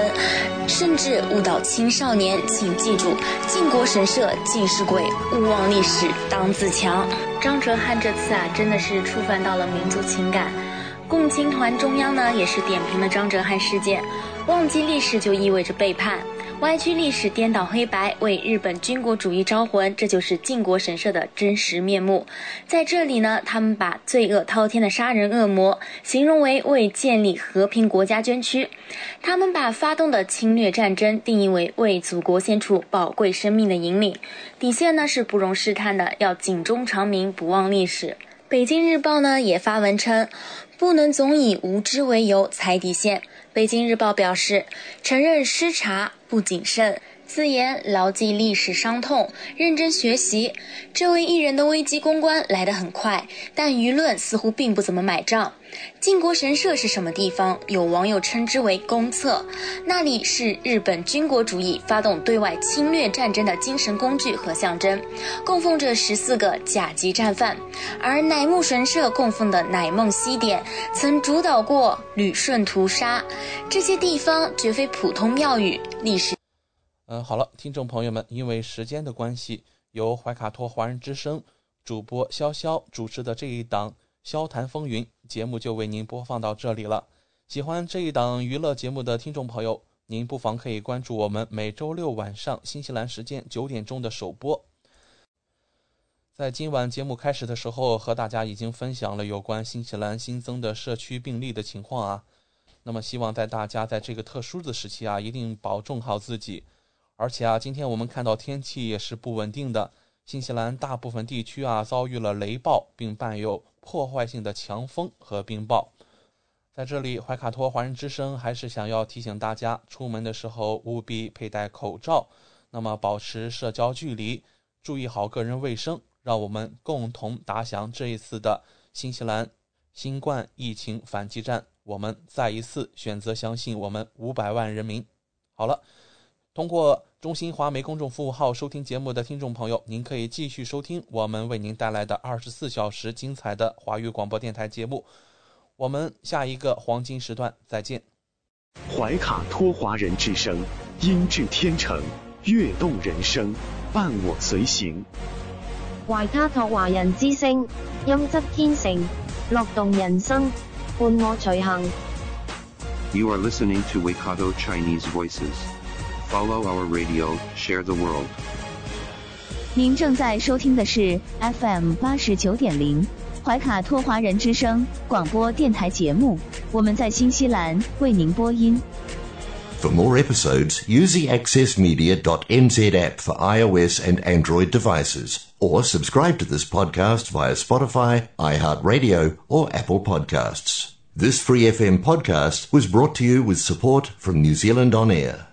甚至误导青少年。请记住，靖国神社尽是鬼，勿忘历史当自强。张哲瀚这次啊，真的是触犯到了民族情感。共青团中央呢，也是点评了张哲瀚事件，忘记历史就意味着背叛。歪曲历史、颠倒黑白，为日本军国主义招魂，这就是靖国神社的真实面目。在这里呢，他们把罪恶滔天的杀人恶魔形容为为建立和平国家捐躯；他们把发动的侵略战争定义为为祖国献出宝贵生命的引领。底线呢是不容试探的，要警钟长鸣，不忘历史。北京日报呢也发文称，不能总以无知为由踩底线。北京日报表示，承认失察不谨慎，自言牢记历史伤痛，认真学习。这位艺人的危机公关来得很快，但舆论似乎并不怎么买账。靖国神社是什么地方？有网友称之为公厕，那里是日本军国主义发动对外侵略战争的精神工具和象征，供奉着十四个甲级战犯。而乃木神社供奉的乃梦西典曾主导过旅顺屠杀，这些地方绝非普通庙宇。历史，嗯，好了，听众朋友们，因为时间的关系，由怀卡托华人之声主播潇潇主持的这一档。萧谈风云节目就为您播放到这里了。喜欢这一档娱乐节目的听众朋友，您不妨可以关注我们每周六晚上新西兰时间九点钟的首播。在今晚节目开始的时候，和大家已经分享了有关新西兰新增的社区病例的情况啊。那么，希望在大家在这个特殊的时期啊，一定保重好自己。而且啊，今天我们看到天气也是不稳定的，新西兰大部分地区啊遭遇了雷暴，并伴有。破坏性的强风和冰雹，在这里，怀卡托华人之声还是想要提醒大家，出门的时候务必佩戴口罩，那么保持社交距离，注意好个人卫生，让我们共同打响这一次的新西兰新冠疫情反击战。我们再一次选择相信我们五百万人民。好了，通过。中新华媒公众服务号收听节目的听众朋友，您可以继续收听我们为您带来的二十四小时精彩的华语广播电台节目。我们下一个黄金时段再见。怀卡托华人之声，音质天成，悦动人生，伴我随行。怀卡托华人之声，音质天成，乐动人生，伴我随行。You are listening to Waikato Chinese Voices. Follow our radio, share the world. 您正在收听的是 FM 八十九点零怀卡托华人之声广播电台节目，我们在新西兰为您播音。For more episodes, use the accessmedia.nz app for iOS and Android devices, or subscribe to this podcast via Spotify, iHeartRadio, or Apple Podcasts. This free FM podcast was brought to you with support from New Zealand On Air.